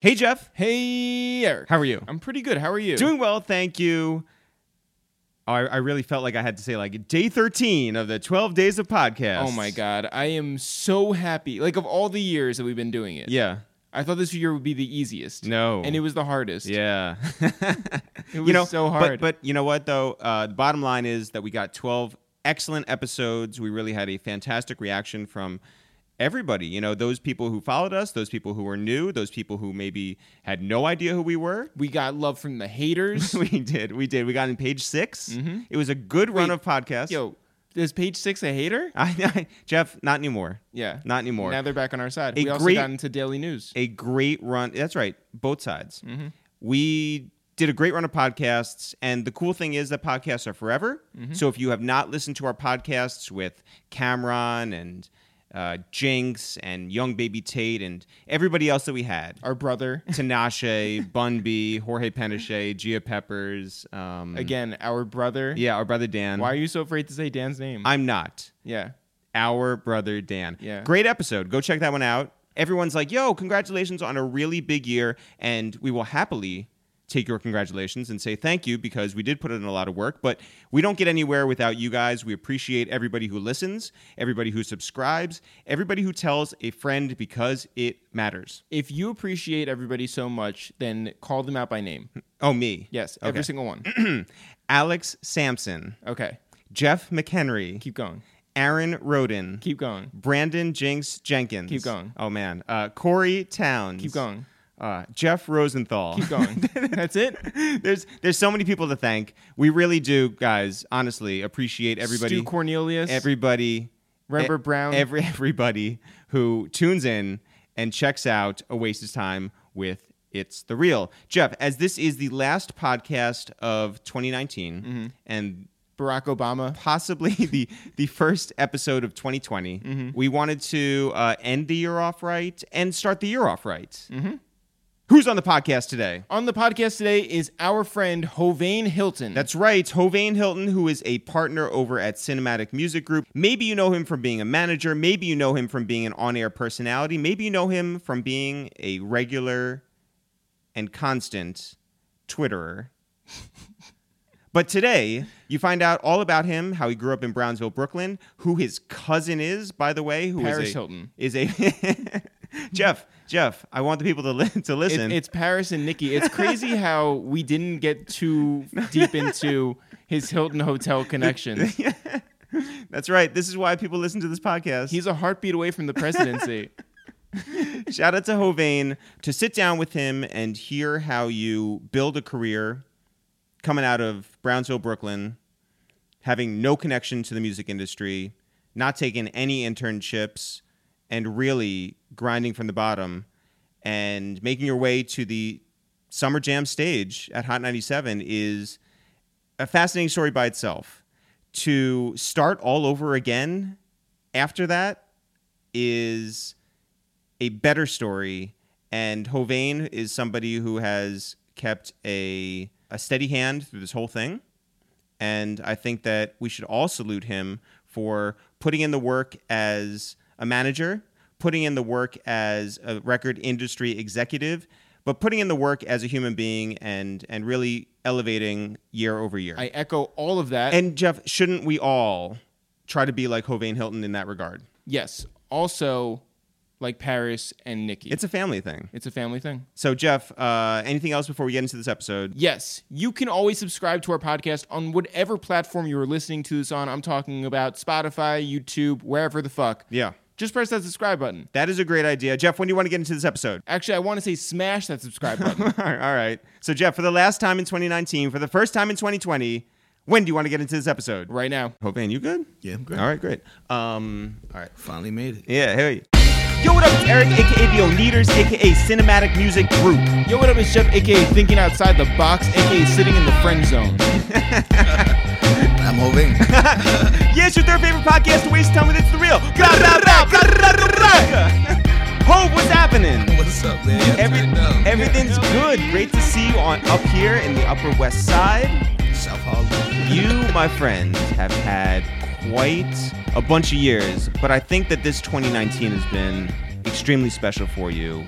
Hey, Jeff. Hey, Eric. How are you? I'm pretty good. How are you? Doing well, thank you. Oh, I, I really felt like I had to say like day 13 of the 12 days of podcast. Oh my god, I am so happy. Like of all the years that we've been doing it, Yeah. I thought this year would be the easiest. No. and it was the hardest. Yeah. It was you know, so but- hard. But, you know what though? Uh, the bottom line is that we got 12 excellent episodes. We really had a fantastic reaction from everybody. You know, those people who followed us, those people who were new, those people who maybe had no idea who we were. we got love from the haters. we did. We did. We got in page 6 It was a good run Mm-hmm. Wait, of podcasts. Yo, is page six a hater? I, I, Jeff, not anymore. Yeah, Not anymore. Now they're back on our side. A we also got into daily news. a great run. That's right, both sides. Mm-hmm. We did a great run of podcasts, and the cool thing is that podcasts are forever. Mm-hmm. So if you have not listened to our podcasts with Cameron and uh, Jinx and Young Baby Tate and everybody else that we had, Our brother, Tinashe, Bun B, Jorge Penachet, Gia Peppers, um, again, our brother. yeah, our brother Dan. Why are you so afraid to say Dan's name? I'm not. yeah. Our brother Dan. Yeah. Great episode. Go check that one out. Everyone's like, yo, congratulations on a really big year. And we will happily take your congratulations and say thank you because we did put in a lot of work. But we don't get anywhere without you guys. We appreciate everybody who listens, everybody who subscribes, everybody who tells a friend because it matters. If you appreciate everybody so much, then call them out by name. Oh, me. Yes, every Okay. single one. Alex Sampson, Okay, Jeff McHenry, keep going. Aaron Roden, Keep going. Brandon Jinx Jenkins. Keep going. Oh, man. Uh, Corey Towns. Keep going. Uh, Jeff Rosenthal. Keep going. That's it. there's there's so many people to thank. We really do, guys. Honestly, appreciate everybody. Stu Cornelius. everybody. Remember e- Brown? Every everybody who tunes in and checks out a waste of time with it's the real Jeff. As this is the last podcast of 2019, Mm-hmm. and Barack Obama. possibly the the first episode of 2020. Mm-hmm. We wanted to uh, end the year off right and start the year off right. Mm-hmm. Who's on the podcast today? On the podcast today is our friend Hovain Hylton. That's right, Hovain Hylton, who is a partner over at Cinematic Music Group. Maybe you know him from being a manager. Maybe you know him from being an on air personality. Maybe you know him from being a regular and constant Twitterer. but today, you find out all about him, how he grew up in Brownsville, Brooklyn, who his cousin is, by the way, who is Paris a, Hilton. Is a Jeff, Jeff, I want the people to, li- to It- listen. it's Paris and Nikki. It's crazy how we didn't get too deep into his Hilton Hotel connections. That's right. This is why people listen to this podcast. He's a heartbeat away from the presidency. Shout out to Hovain to sit down with him and hear how you build a career coming out of Brownsville, Brooklyn, having no connection to the music industry, not taking any internships, and really grinding from the bottom and making your way to the Summer Jam stage at Hot 97 is a fascinating story by itself. To start all over again after that is a better story. And Hovain is somebody who has kept a, a steady hand through this whole thing. And I think that we should all salute him for putting in the work as a manager, putting in the work as a record industry executive, but putting in the work as a human being and, and really elevating year over year. I echo all of that. and Jeff, shouldn't we all try to be like Hovain Hylton in that regard? yes, also like Paris and Nikki. It's a family thing. it's a family thing. So, Jeff, uh, anything else before we get into this episode? Yes, you can always subscribe to our podcast on whatever platform you are listening to this on. I'm talking about Spotify, YouTube, wherever the fuck. Yeah, Just press that subscribe button. that is a great idea. Jeff, when do you want to get into this episode? Actually, I want to say smash that subscribe button. all right. all right. So, Jeff, for the last time in 2019, for the first time in 2020, when do you want to get into this episode? right now. Hovain, you good? Yeah, I'm great. All right, great. Um, all right. Finally made it. Yeah, hey. Yo, what up? It's Eric, aka the One-Ders, aka Cinematic Music Group. Yo, what up? It's Jeff, aka Thinking Outside the Box, aka Sitting in the Friend Zone. I'm hoping. It's your third favorite podcast to waste time with. It's the real. Hove, what's happening? What's up, man? Every, turn it down. everything's good. Great to see you on up here in the Upper West Side. South Harlem. You, my friend, have had quite a bunch of years, but I think that this 2019 has been extremely special for you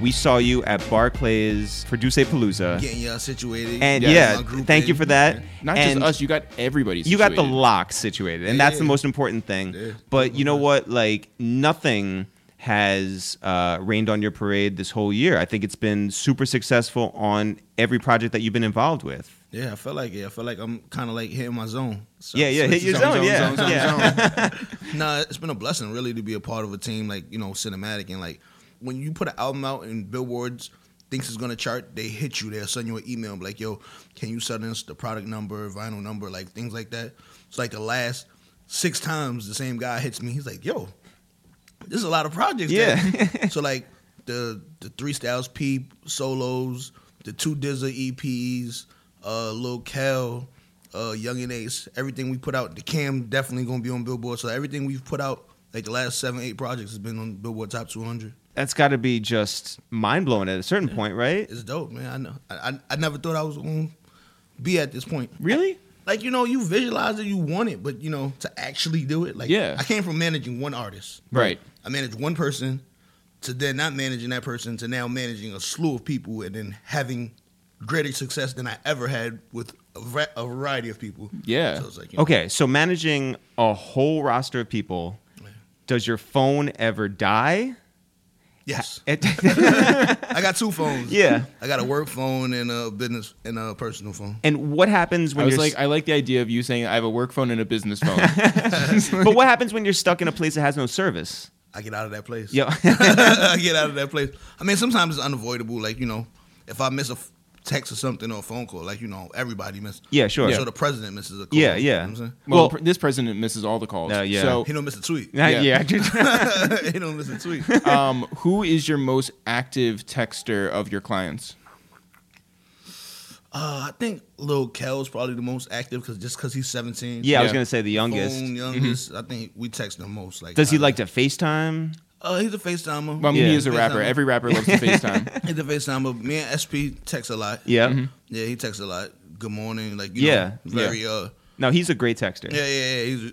We saw you at Barclays for Duce Palooza. Getting y'all situated. And Yes. yeah, thank you for that. Not and just us, you got everybody. You got the situated. lock situated, and that's the most important thing. Yeah. But you know what? Like nothing has uh, rained on your parade this whole year. I think it's been super successful on every project that you've been involved with. Yeah, I feel like it. I feel like I'm kind of like hitting my zone. So- Yeah, yeah, so hit your zone, zone, yeah, zone, zone, yeah. nah, it's been a blessing really to be a part of a team like you know cinematic and like when you put an album out and billboards thinks it's gonna chart, they hit you. They'll send you an email like, "Yo, can you send us the product number, vinyl number, like things like that." It's like the last six times the same guy hits me. He's like, "Yo, there's a lot of projects." Yeah. so like the the three Styles P solos, the two DZA EPs, uh, Luh Kel, uh, Young and Ace, everything we put out. The Cam definitely gonna be on Billboard. So everything we've put out, like the last seven eight projects, has been on Billboard Top 200. That's got to be just mind blowing at a certain point, right? It's dope, man. I know. I, I, I never thought I was gonna be at this point. Really? Like you know, you visualize it, you want it, but you know, to actually do it, like Yeah. I came from managing one artist. Right. I managed one person to then not managing that person to now managing a slew of people and then having greater success than I ever had with a, a variety of people. Yeah. So it's like, you know, Okay, so managing a whole roster of people, does your phone ever die? Yes, I got two phones. yeah. I got a work phone and a business and a personal phone. And what happens when I when was you're like, I like the idea of you saying I have a work phone and a business phone. but what happens when you're stuck in a place that has no service? I get out of that place. Yeah. I get out of that place. I mean, sometimes it's unavoidable. Like you know, if I miss a f- text or something or a phone call, like you know, everybody misses. Yeah, sure. Yeah. So the president misses a call. Yeah, You know yeah. what I'm saying? well, Well- pr- this president misses all the calls. Uh, yeah. So, He don't miss a tweet. yeah. Yeah. yeah. he don't miss a tweet. um, who is your most active texter of your clients? Uh, I think Luh Kel's probably the most active because just because he's 17. Yeah, I was gonna say the youngest. Phone, youngest. I think we text the most. Like, Does he uh, like to FaceTime? Uh, he's a FaceTimer. Well, I mean, Yeah. he is a rapper. FaceTimer. Every rapper loves to FaceTime. He's a FaceTimer. Me and SP text a lot. Yeah. Yeah, he texts a lot. Good morning. Like, you Yeah, know, very uh, No, he's a great texter. yeah, yeah, yeah. He's,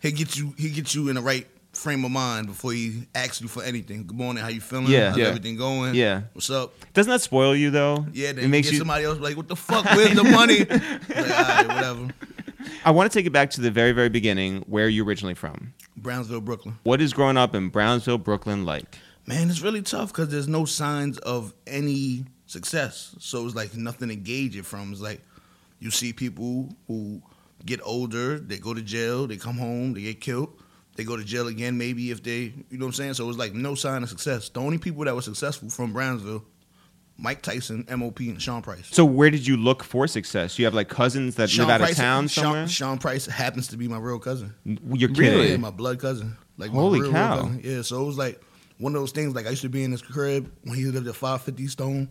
he gets you. He gets you in the right frame of mind before he asks you for anything. Good morning. How you feeling? Yeah. How's Yeah. everything going? Yeah. What's up? Doesn't that spoil you though? Yeah. Then it makes you get you. somebody else like, what the fuck? Where's the money? like, all right, whatever. I want to take it back to the very, very beginning, where you originally from. Brownsville, Brooklyn. What is growing up in Brownsville, Brooklyn like? Man, it's really tough because there's no signs of any success. So it's like nothing to gauge it from. It's like you see people who get older, they go to jail, they come home, they get killed, they go to jail again, maybe if they, you know what I'm saying? So it's like no sign of success. The only people that were successful from Brownsville, Mike Tyson, MOP, and Sean Price. So where did you look for success? You have like cousins that live out of town Sean, somewhere. Sean Price happens to be my real cousin. You're Really? kidding. Yeah, my blood cousin. Like Holy my real, cow. Real. Yeah, so it was like one of those things. Like I used to be in his crib when he lived at 550 Stone.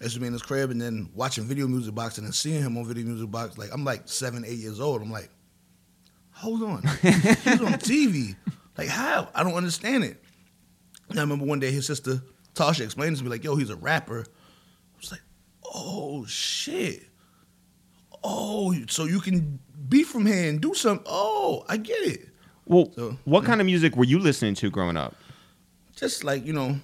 I used to be in his crib and then watching Video Music Box and then seeing him on Video Music Box. Like I'm like seven, eight years old. I'm like, hold on, he's on TV. Like how? I don't understand it. And I remember one day his sister Tasha explained to me like, yo, he's a rapper. I was like, oh shit. Oh, so you can be from here and do something. Oh, I get it. Well, So, what kind of music were you listening to growing up? just like you know,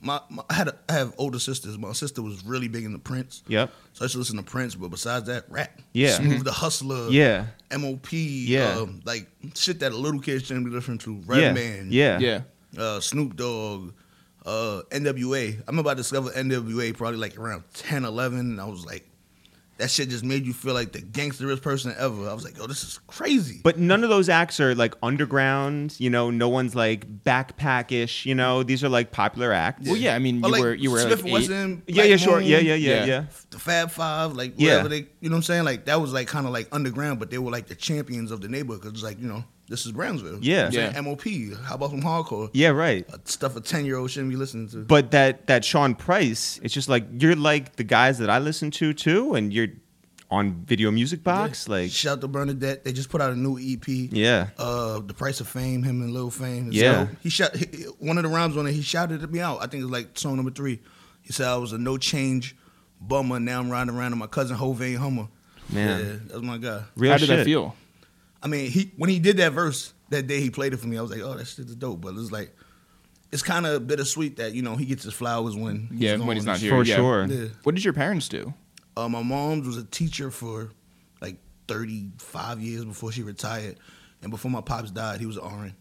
my, my I had a, I have older sisters. My sister was really big into Prince, Yep. so I used to listen to Prince. But besides that, rap, Yeah. Smoothe da Hustler, Yeah. MOP, Yeah. um, like shit that a little kids shouldn't be listening to. yeah. Redman, Yeah. Yeah. uh, Snoop Dogg, uh, NWA. I remember I discovered NWA probably like around 10, 11, and I was like, that shit just made you feel like the gangsterest person ever. I was like, oh, this is crazy. But none of those acts are like underground. You know, no one's like backpackish. You know, these are like popular acts. Well, yeah. I mean, you like were you were Smith like and eight. Wesson, Yeah. Yeah. Sure. Moon, Yeah. Yeah. Yeah. Yeah. Yeah. the Fab Five, like Yeah. whatever they, you know what I'm saying? Like that was like kind of like underground, but they were like the champions of the neighborhood because it's like you know this is Brownsville. Yeah. You know what I'm Yeah. saying? MOP. How about some hardcore Yeah. Right. Uh, stuff a ten year old shouldn't be listening to? But that that Sean Price, it's just like you're like the guys that I listen to too, and you're on Video Music Box. Yeah. Like, shout to Bernadette. They just put out a new EP. yeah. Uh, the price of fame. Him and Lil Fame. Yeah. So he shot he, one of the rhymes on it. He shouted at me out. I think it's like song number three. He said I was a no change bummer. Now I'm riding around in my cousin Hovain Hummer. Man. yeah, that's my guy. Real How did shit. that feel? I mean, he when he did that verse that day, he played it for me. I was like, oh, that shit is dope. But it's like, it's kind of bittersweet that you know he gets his flowers when Yeah, when he's not here. For yeah. sure. Yeah. What did your parents do? Uh, my mom was a teacher for like 35 years before she retired, and before my pops died, he was an RN.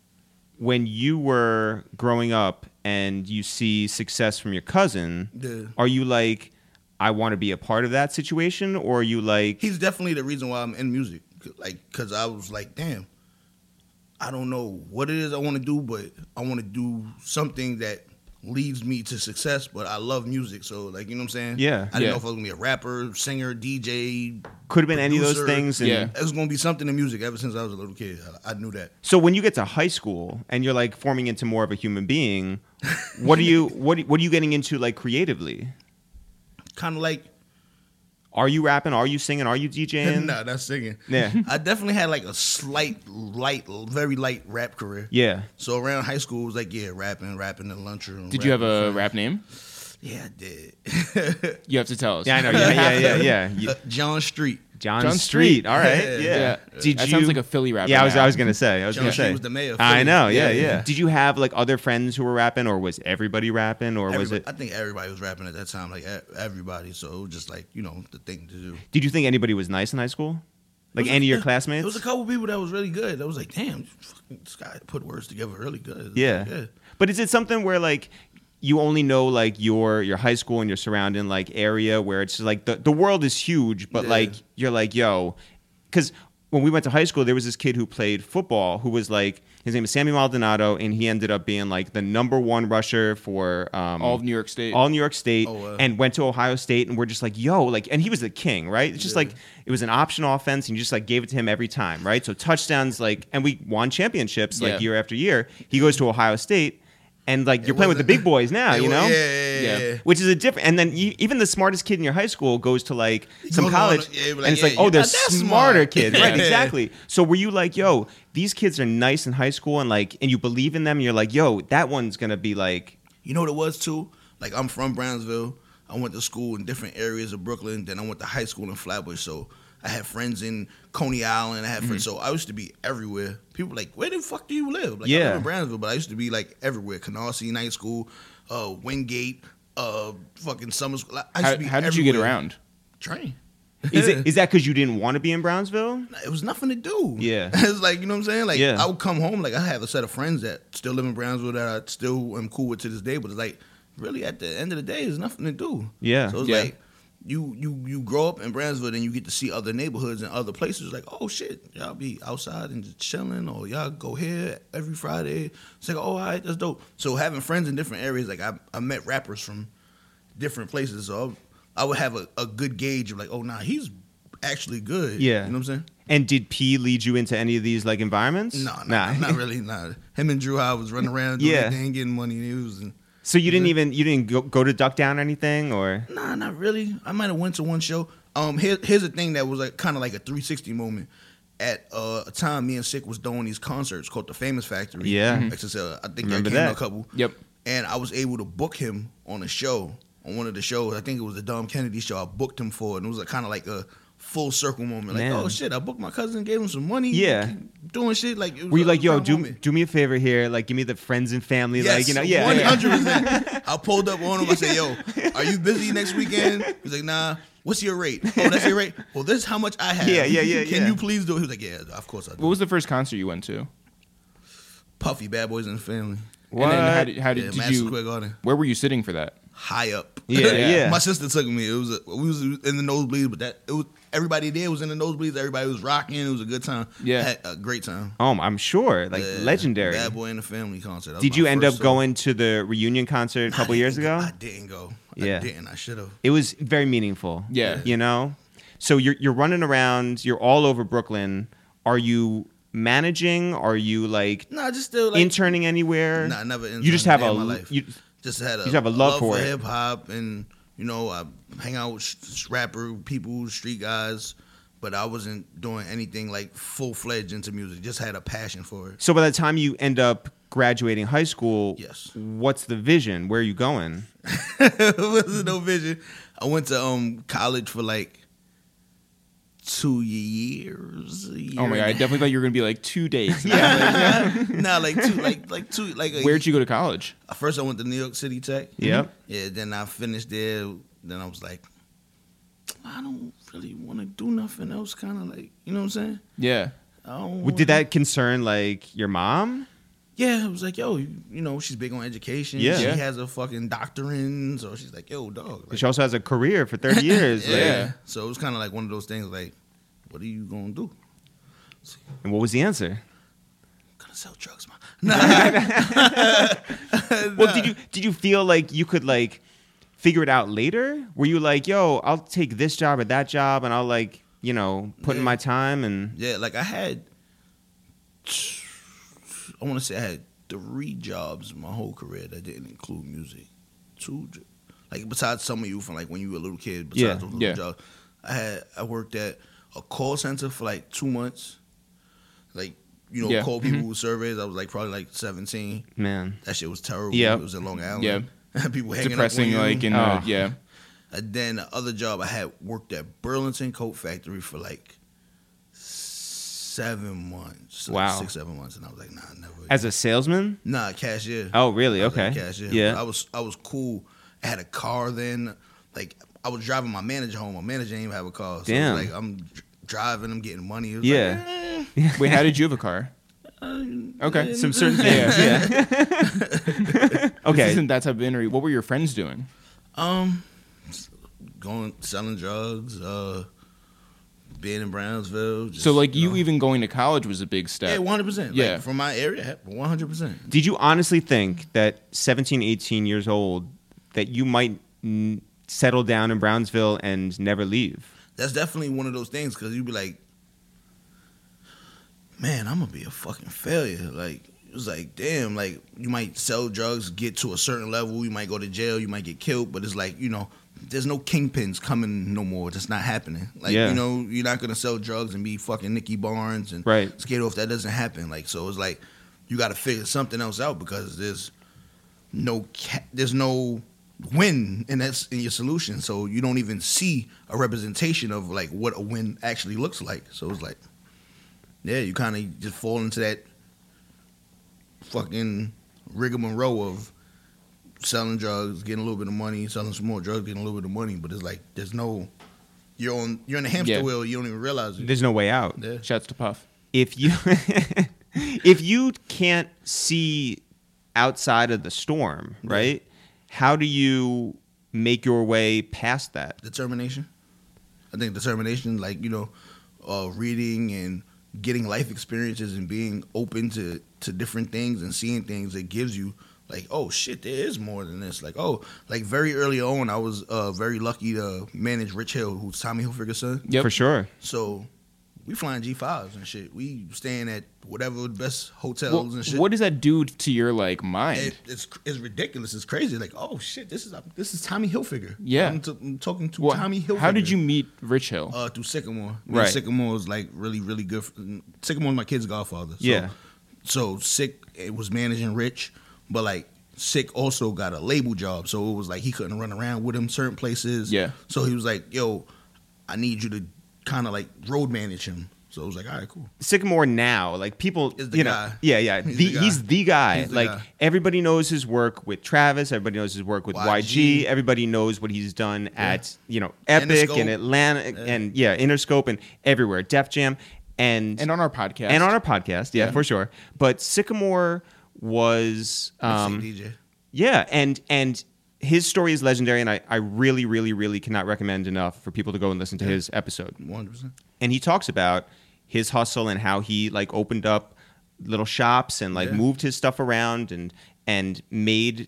When you were growing up and you see success from your cousin, Yeah. are you like, I want to be a part of that situation, or are you like, He's definitely the reason why I'm in music, like because I was like, damn, I don't know what it is I want to do, but I want to do something that leads me to success. But I love music, so like you know what I'm saying? Yeah. I didn't Yeah. know if I was gonna be a rapper, singer, DJ. could have been any of those things? And Yeah. It was gonna be something in music ever since I was a little kid. I, I knew that. So when you get to high school and you're like forming into more of a human being, what are you what what are you getting into like creatively? Kind of like Are you rapping? Are you singing? Are you DJing? nah, that's singing. Yeah. I definitely had like a slight, light, very light rap career. Yeah. So around high school, it was like yeah, rapping, rapping in the lunchroom. Did you have rapping a with rap name? Yeah, I did. You have to tell us. Yeah, I know. Yeah, yeah, yeah, yeah. You- Uh, John Street. John, John Street. Street. All right. Yeah. Yeah. Yeah. Did that you? sounds like a Philly rapper. yeah, I was. now. I was gonna say. I was John gonna Street say. was the mayor of I know. Yeah, Yeah, yeah, yeah. Did you have like other friends who were rapping, or was everybody rapping, or was it? I think everybody was rapping at that time, like e- everybody. So it was just like you know the thing to do. Did you think anybody was nice in high school? Like It was- any of your classmates? There was a couple people that was really good. That was like, damn, this guy put words together really good. Yeah. like, yeah. But is it something where like you only know like your your high school and your surrounding like area where it's like the the world is huge, but Yeah. like you're like yo, because when we went to high school, there was this kid who played football who was like his name is Sammy Maldonado, and he ended up being like the number one rusher for um, all of New York State. all New York State Oh, wow. and went to Ohio State and we're just like, yo, like and he was the king, right? It's just Yeah. like it was an option offense and you just like gave it to him every time, right? So touchdowns like and we won championships like Yeah. year after year. He goes to Ohio State and like you're playing with the big boys now, you know? Yeah, yeah, yeah. Which is a different, and then you, even the smartest kid in your high school goes to like some goes on- college, yeah, like, and it's yeah, like, oh, they're smarter smart. kids, right? Yeah. Exactly. So were you like, yo, these kids are nice in high school, and like, and you believe in them, and you're like, yo, that one's gonna be like, You know what it was too? Like I'm from Brownsville. I went to school in different areas of Brooklyn. Then I went to high school in Flatbush. So I had friends in Coney Island. I had friends. Mm-hmm. So I used to be everywhere. People were like, where the fuck do you live? Like I Yeah. live in Brownsville, but I used to be like everywhere. Canarsie Night School, uh, Wingate, uh, fucking summer school. I used how to be how did you get around? Train. is it is that because you didn't want to be in Brownsville? it was nothing to do. Yeah. it's like you know what I'm saying. Like Yeah. I would come home, like I have a set of friends that still live in Brownsville that I still am cool with to this day. But it's like really at the end of the day, there's nothing to do. Yeah. So it's Yeah. like you you you grow up in Brownsville and you get to see other neighborhoods and other places. Like oh shit, y'all be outside and just chilling, or y'all go here every Friday. It's like oh all right, that's dope. So having friends in different areas, like I I met rappers from different places, so I would have a, a good gauge of like oh nah he's actually good. Yeah. you know what I'm saying. And did P lead you into any of these like environments? No, nah. nah, not really. Nah, him and Drew Howard was running around doing Yeah. their thing, getting money. It was So you didn't even you didn't go, go to Duck Down or anything, or nah, not really. I might have went to one show. Um, here, here's a thing that was like kind of like a 360 moment. At uh, a time, me and Sick was doing these concerts called the Famous Factory. Yeah. Like I think Remember I came to that. a couple. Yep. And I was able to book him on a show on one of the shows. I think it was the Dom Kennedy show. I booked him for and it was like, kind of like a full circle moment. Like, oh, Man. oh shit, I booked my cousin, gave him some money. Yeah. doing shit like. It was were you like, yo, do moment. do me a favor here, like give me the friends and family, Yes, like you know, yeah, hundred percent. I pulled up on him. I said, "Yo, are you busy next weekend?" He's like, "Nah." What's your rate? Oh, that's your rate. Well, this is how much I have. Yeah, yeah, yeah, Can yeah. you please do it? He was like, "Yeah, of course I do." What was the first concert you went to? Puffy, Bad Boys and the Family. And then how did, how did, yeah, did you? Square Garden. Where were you sitting for that? High up. Yeah, yeah. My sister took me. It was a, we was in the nosebleeds, but that it was everybody there was in the nosebleeds. Everybody was rocking. It was a good time. Yeah. had a great time. Um, I'm sure, like Yeah. legendary. Bad Boy and the Family concert. That Did you end up first show. going to the reunion concert a couple years ago? I didn't go. Yeah. I didn't. I should have. It was very meaningful. Yeah. You know? So you're you're running around, you're all over Brooklyn. Are you managing? Are you like Nah, just still like interning anywhere? Nah, never. You just have a my life. you just had a, just have a love for it. hip hop, and you know, I hang out with rapper people, street guys, but I wasn't doing anything like full fledged into music. Just had a passion for it. So by the time you end up graduating high school, Yes. what's the vision? Where are you going? There was no vision. I went to um college for like two years. year Oh my god, I definitely thought you were gonna be like two days. half. nah, like two, like like two, like a, Where'd you go to college? Uh, first, I went to New York City Tech. Mm-hmm. Yep. Yeah. Then I finished there. Then I was like, I don't really want to do nothing else. Kind of like, you know what I'm saying? Yeah. I don't Did that concern like your mom? Yeah, it was like, yo, you, you know, she's big on education. Yeah. she Yeah. has a fucking doctorate, so she's like, yo, dog. Like, She also has a career for 30 years. yeah. like- Yeah. So it was kind of like one of those things, like, what are you gonna do? And what was the answer? Gonna sell drugs, man. Nah. Well, did you did you feel like you could like figure it out later? Were you like, yo, I'll take this job or that job, and I'll like, you know, put in my time and Yeah, like I had, I want to say I had three jobs my whole career that didn't include music. Two, like besides some of you from like when you were a little kid, besides Yeah, those little yeah. jobs, I had I worked at a call center for like two months, like you know Yeah. call mm-hmm. people with surveys. I was like probably like seventeen. man. That shit was terrible. Yeah. it was in Long Island. Yeah. people hanging Depressing, up like in Oh. the yeah. And then the other job I had worked at Burlington Coat Factory for like seven months. like Wow. Six, seven months. And I was like, nah, never. As a salesman? nah, cashier. Oh, really? I was like Okay. cashier. Yeah. I was I was cool. I had a car then. Like I was driving my manager home. My manager didn't even have a car. So Damn. Like I'm driving, I'm getting money. It Yeah. Like, eh, Wait, how did you have a car? uh, Okay. Some certain things. Yeah. This okay. isn't that type of interview. What were your friends doing? Um, going selling drugs. Uh, being in Brownsville. Just, so like you know. even going to college was a big step. Yeah, one hundred percent. Yeah. Like, from my area, one hundred percent. Did you honestly think that 17, 18 years old that you might n- settle down in Brownsville and never leave? That's definitely one of those things because you'd be like, man, I'm gonna be a fucking failure. Like it was like, damn, like you might sell drugs, get to a certain level, you might go to jail, you might get killed, but it's like you know. There's no kingpins coming no more. That's not happening. Like Yeah. you know, you're not gonna sell drugs and be fucking Nicky Barnes and Right. skate off. That doesn't happen. Like so, it's like you got to figure something else out because there's no ca- there's no win in that's in your solution. So you don't even see a representation of like what a win actually looks like. So it's like, yeah, you kind of just fall into that fucking rigmarole of selling drugs, getting a little bit of money, selling some more drugs, getting a little bit of money. But it's like there's no you're on you're in a hamster Yeah. wheel. You don't even realize it. There's no way out. Yeah. Shouts to Puff. If you if you can't see outside of the storm, right? How do you make your way past that? determination. I think determination, like you know, uh, reading and getting life experiences and being open to to different things and seeing things, it gives you like, oh shit, there is more than this. Like, oh, like very early on, I was uh, very lucky to manage Rich Hil, who's Tommy Hilfiger's son. yeah For sure. So we flying G fives and shit. We staying at whatever the best hotels Well, and shit. what does that do to your like mind? It, it's it's ridiculous. It's crazy. Like, oh shit, this is this is Tommy Hilfiger. Yeah. I'm, t- I'm talking to Well, Tommy Hilfiger. How did you meet Rich Hil? Uh, through Sickamore. Me and Right. Sickamore was like really, really good. For, Sickamore's my kid's godfather. So, Yeah. So Sick it was managing Rich, but like Sick also got a label job, so it was like he couldn't run around with him certain places. Yeah. So he was like, "Yo, I need you to kind of like road manage him." So it was like, "All right, cool." Sickamore now, like people, Is the you know, guy. yeah, yeah, He's the, the guy. he's the guy. He's the like guy. everybody knows his work with Travis. Everybody knows his work with YG. YG. Everybody knows what he's done at you know Epic Interscope. and Atlanta and yeah, Interscope and everywhere, Def Jam, and and on our podcast. and on our podcast, yeah, Yeah. for sure. But Sickamore was, um, DJ. yeah, and and his story is legendary, and I, I really, really, really cannot recommend enough for people to go and listen to his episode One hundred percent. and he talks about his hustle and how he like opened up little shops and like Yeah. moved his stuff around and and made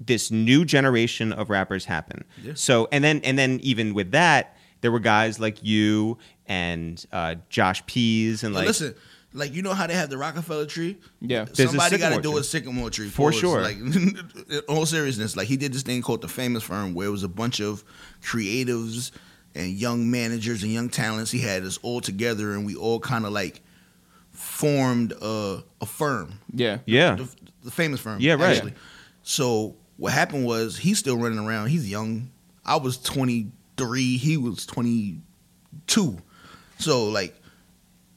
this new generation of rappers happen. Yeah. So and then and then even with that, there were guys like you and uh, Josh Pease and like listen, like you know how they have the Rockefeller tree. Yeah. There's somebody got to do tree. a sycamore tree For us. sure. Like in all seriousness, like he did this thing called the Famous Firm, where it was a bunch of creatives and young managers and young talents. He had us all together, and we all kind of like formed a, a firm. yeah. yeah. The, the famous firm. Yeah, right. Actually. So what happened was he's still running around. He's young. I was 23. He was 22. So like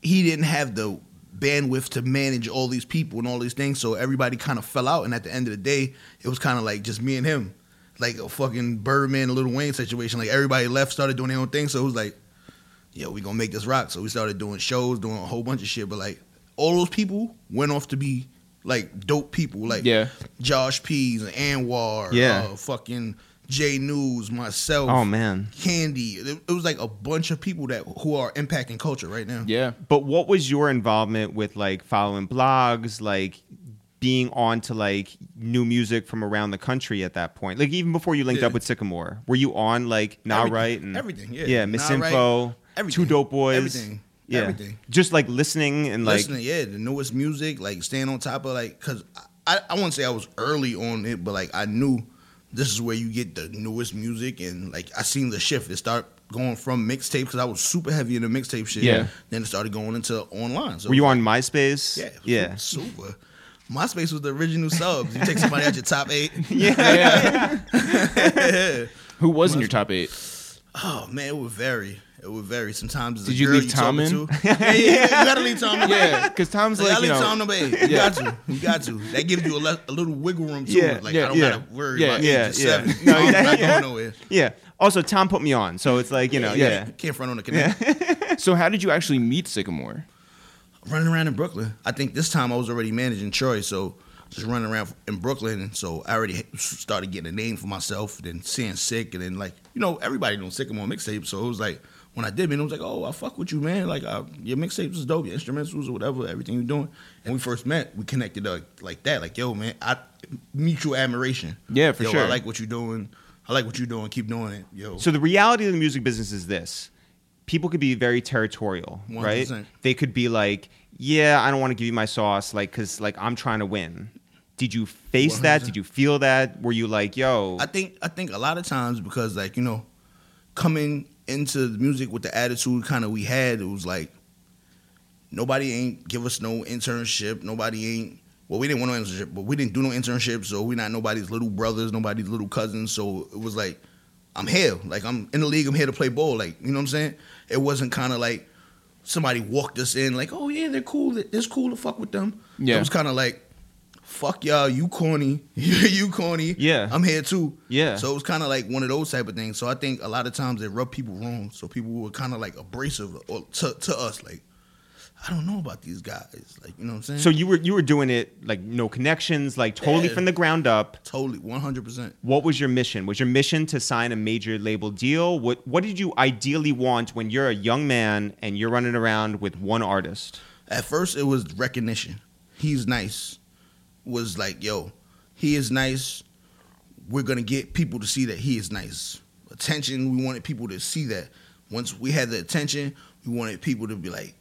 he didn't have the bandwidth to manage all these people and all these things. So everybody kind of fell out. And at the end of the day, it was kind of like just me and him, like a fucking Birdman Lil Wayne situation. Like everybody left, started doing their own thing. So it was like, yo, we gonna make this rock. So we started doing shows, doing a whole bunch of shit. But like all those people went off to be like dope people, like Yeah. Josh Pease, and Anwar, Yeah. uh, fucking Jay News, myself, Oh man. Candy. It, it was like a bunch of people that who are impacting culture right now. Yeah. But what was your involvement with like following blogs, like being on to like new music from around the country at that point? Like even before you linked Yeah. up with Sickamore, were you on like Nah Everything. Right and Everything, yeah. yeah, Nah Misinfo, Right, everything. Two Dope Boys, Everything. yeah, Everything. just like listening and like listening, yeah, the newest music, like staying on top of like, cause I I wouldn't say I was early on it, but like I knew this is where you get the newest music, and like I seen the shift. It start going from mixtape because I was super heavy in the mixtape shit. Yeah. Then it started going into online. So were you on MySpace? Yeah, yeah. super. MySpace was the original subs. You take somebody out your top eight. Yeah. Who was in your top eight? Oh man, it would vary. It would vary. Sometimes it's a Did you girl leave Tom in? to. Yeah, yeah, yeah, you gotta leave Tom in. Yeah, because Tom's Like, like, I you leave know, Tom number eight. You got to. You got to. That gives you a, le- a little wiggle room too. Yeah, like yeah, I don't yeah. gotta worry Yeah, about yeah, age yeah. seven. No, I'm not yeah. going nowhere. Yeah. Also, Tom put me on, so it's like you know, yeah. Can't front on the connect. so how did you actually meet Sickamore? Running around in Brooklyn. I think this time I was already managing Troy, so just running around in Brooklyn, so I already started getting a name for myself. Then seeing Sick, and then like you know everybody knows Sickamore mixtape, so it was like when I did, man, it was like, oh, I fuck with you, man. Like uh, your mixtapes was dope, your instrumentals or whatever, everything you're doing. And we first met, we connected like, like that, like yo, man, I mutual admiration. Yeah, for yo, sure. I like what you're doing. I like what you're doing. Keep doing it, yo. So the reality of the music business is this: people could be very territorial, right? 100%. They could be like, "Yeah, I don't want to give you my sauce," like because like I'm trying to win. Did you face that? 100%. Did you feel that? Were you like, "Yo, I think I think a lot of times because like you know, coming into the music with the attitude kind of we had, it was like nobody ain't give us no internship. Nobody ain't. Well, we didn't want no internship, but we didn't do no internship, so we're not nobody's little brothers, nobody's little cousins. So it was like, I'm here, like I'm in the league. I'm here to play ball, like you know what I'm saying. It wasn't kind of like somebody walked us in, like, oh yeah, they're cool. It's cool to fuck with them. Yeah. it was kind of like, fuck y'all, you corny, you corny. Yeah. I'm here too. Yeah. So it was kind of like one of those type of things. So I think a lot of times they rub people wrong. So people were kind of like abrasive or to, to us, like, I don't know about these guys. Like, you know what I'm saying? So you were you were doing it like no connections, like totally Yeah. from the ground up. totally, 100%. What was your mission? Was your mission to sign a major label deal? What what did you ideally want when you're a young man and you're running around with one artist? At first, it was recognition. He's nice. Was like, yo, he is nice. We're gonna get people to see that he is nice. Attention. We wanted people to see that. Once we had the attention, we wanted people to be like,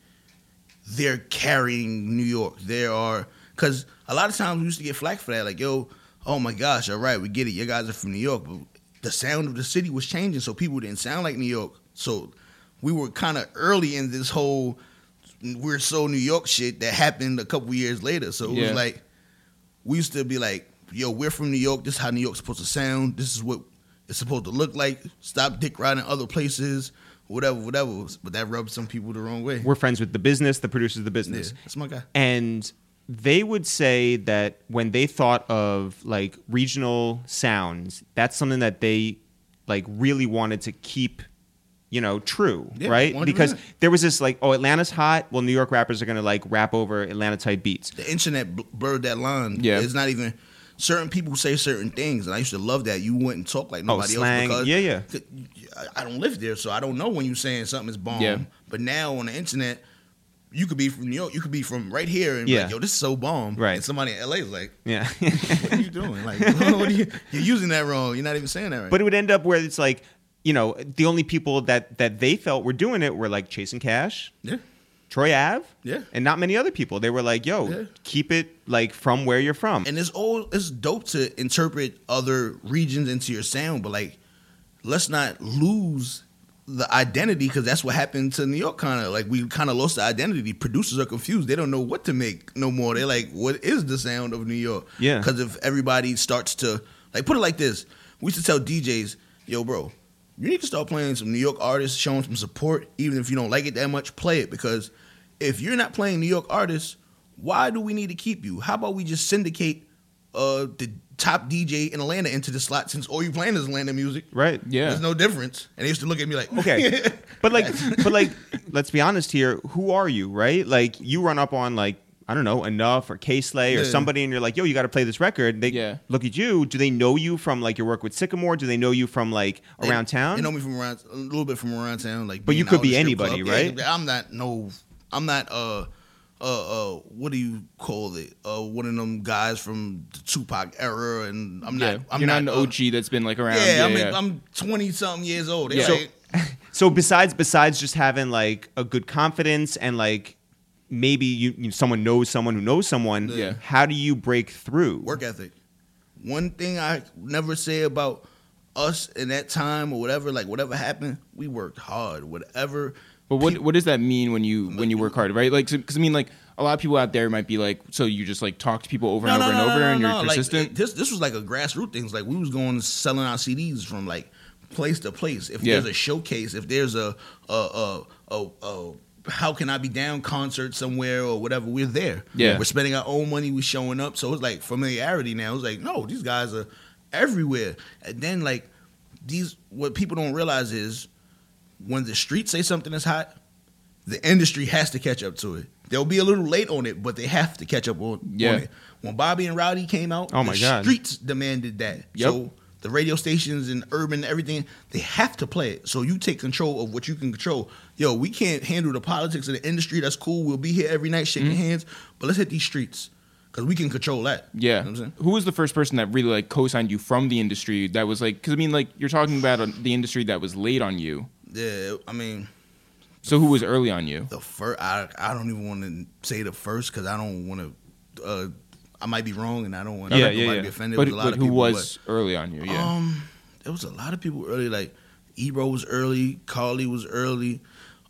they're carrying New York. There are because a lot of times we used to get flack for that. Like, yo, oh my gosh, all right, we get it. You guys are from New York, but the sound of the city was changing, so people didn't sound like New York. So we were kind of early in this whole we're so New York shit that happened a couple years later. So it Yeah. was like we used to be like, yo, we're from New York. This is how New York's supposed to sound. This is what it's supposed to look like. Stop dick riding other places, whatever, whatever. But that rubs some people the wrong way. We're friends with the business, the producers of the yeah, business. that's my guy. and they would say that when they thought of like regional sounds that's something that they like really wanted to keep you know true Yeah, right 100%. because there was this like oh atlanta's hot well new york rappers are gonna like rap over atlanta type beats The internet bl- blurred that line. Yeah. it's not even. Certain people say certain things, and I used to love that. You wouldn't talk like oh, nobody Oh, slang. else because Yeah, yeah. I- don't live there, so I don't know when you're saying something is bomb. Yeah. But now on the internet, you could be from New York, you could be from right here, and be Yeah. like, "Yo, this is so bomb." Right. And somebody in LA is like, yeah "What are you doing? Like, what are you? You're using that wrong. You're not even saying that right." but it would end up where it's like you know the only people that that they felt were doing it were like chasing cash yeah, troy ave Yeah. and not many other people they were like yo Yeah. keep it like from where you're from and it's all it's dope to interpret other regions into your sound, but like, let's not lose the identity because that's what happened to New York. Kind of like we kind of lost the identity. Producers are confused; they don't know what to make no more. They're like, "What is the sound of New York?" Yeah. Because if everybody starts to like put it like this, we used to tell DJs, "Yo, bro, you need to start playing some New York artists, showing some support, even if you don't like it that much. Play it because if you're not playing New York artists, why do we need to keep you? How about we just syndicate uh, the top DJ in Atlanta into the slot since all you playing is Atlanta music? Right. Yeah. There's no difference. And they used to look at me like, Okay. but like but like let's be honest here, who are you, right? Like you run up on like I don't know, Enuff or Kay Slay or Yeah. somebody and you're like, yo, you gotta play this record. They Yeah. look at you. Do they know you from like your work with Sickamore? Do they know you from like They- around town? They know me from around a little bit from around town. Like, But you could be in the strip anybody, club. right? Yeah, I'm not no. I'm not uh uh uh. What do you call it? Uh, one of them guys from the Tupac era, and I'm not. I'm you're not, an uh, OG that's been like around. Yeah, Yeah, I mean. I'm 20 something years old. They Yeah. like, So besides besides just having like a good confidence and like maybe you, you someone knows someone who knows someone, Yeah. how do you break through? work ethic. One thing I never say about us in that time or whatever, like whatever happened, we worked hard. Whatever. But what what does that mean when you when you work hard, right? Like, because I mean, like a lot of people out there might be like, so you just like talk to people over and over and over, and you're Like, persistent. it- this this was like a grassroots thing. It's Like we was going selling our CDs from like place to place. If Yeah. there's a showcase, if there's a a a, a, a how can I be down concert somewhere or whatever, we're there. Yeah. we're spending our own money. We're showing up. So it's like familiarity now. It's like no, these guys are everywhere. And then like these, what people don't realize is when the streets say something is hot, the industry has to catch up to it. They'll be a little late on it, but they have to catch up on, Yeah. on it. When Bobby and Rowdy came out, Oh my the God. streets demanded that. Yep. So the radio stations and urban everything, they have to play it. So you take control of what you can control. Yo, we can't handle the politics of the industry. That's cool. We'll be here every night shaking Mm-hmm. hands, but let's hit these streets because we can control that. You Yeah. know what I'm saying? Who was the first person that really like co-signed you from the industry? That was like, because I mean, like you're talking about uh, the industry that was late on you. Yeah, I mean, So who was early on you? the first. I I don't even want to say the first because I don't want to. Uh, I might be wrong, and I don't want Yeah, to yeah, yeah. be offended. But, a lot but of who people, was early on you? Yeah. Um, there was a lot of people early. Like Ebro was early. Carly was early.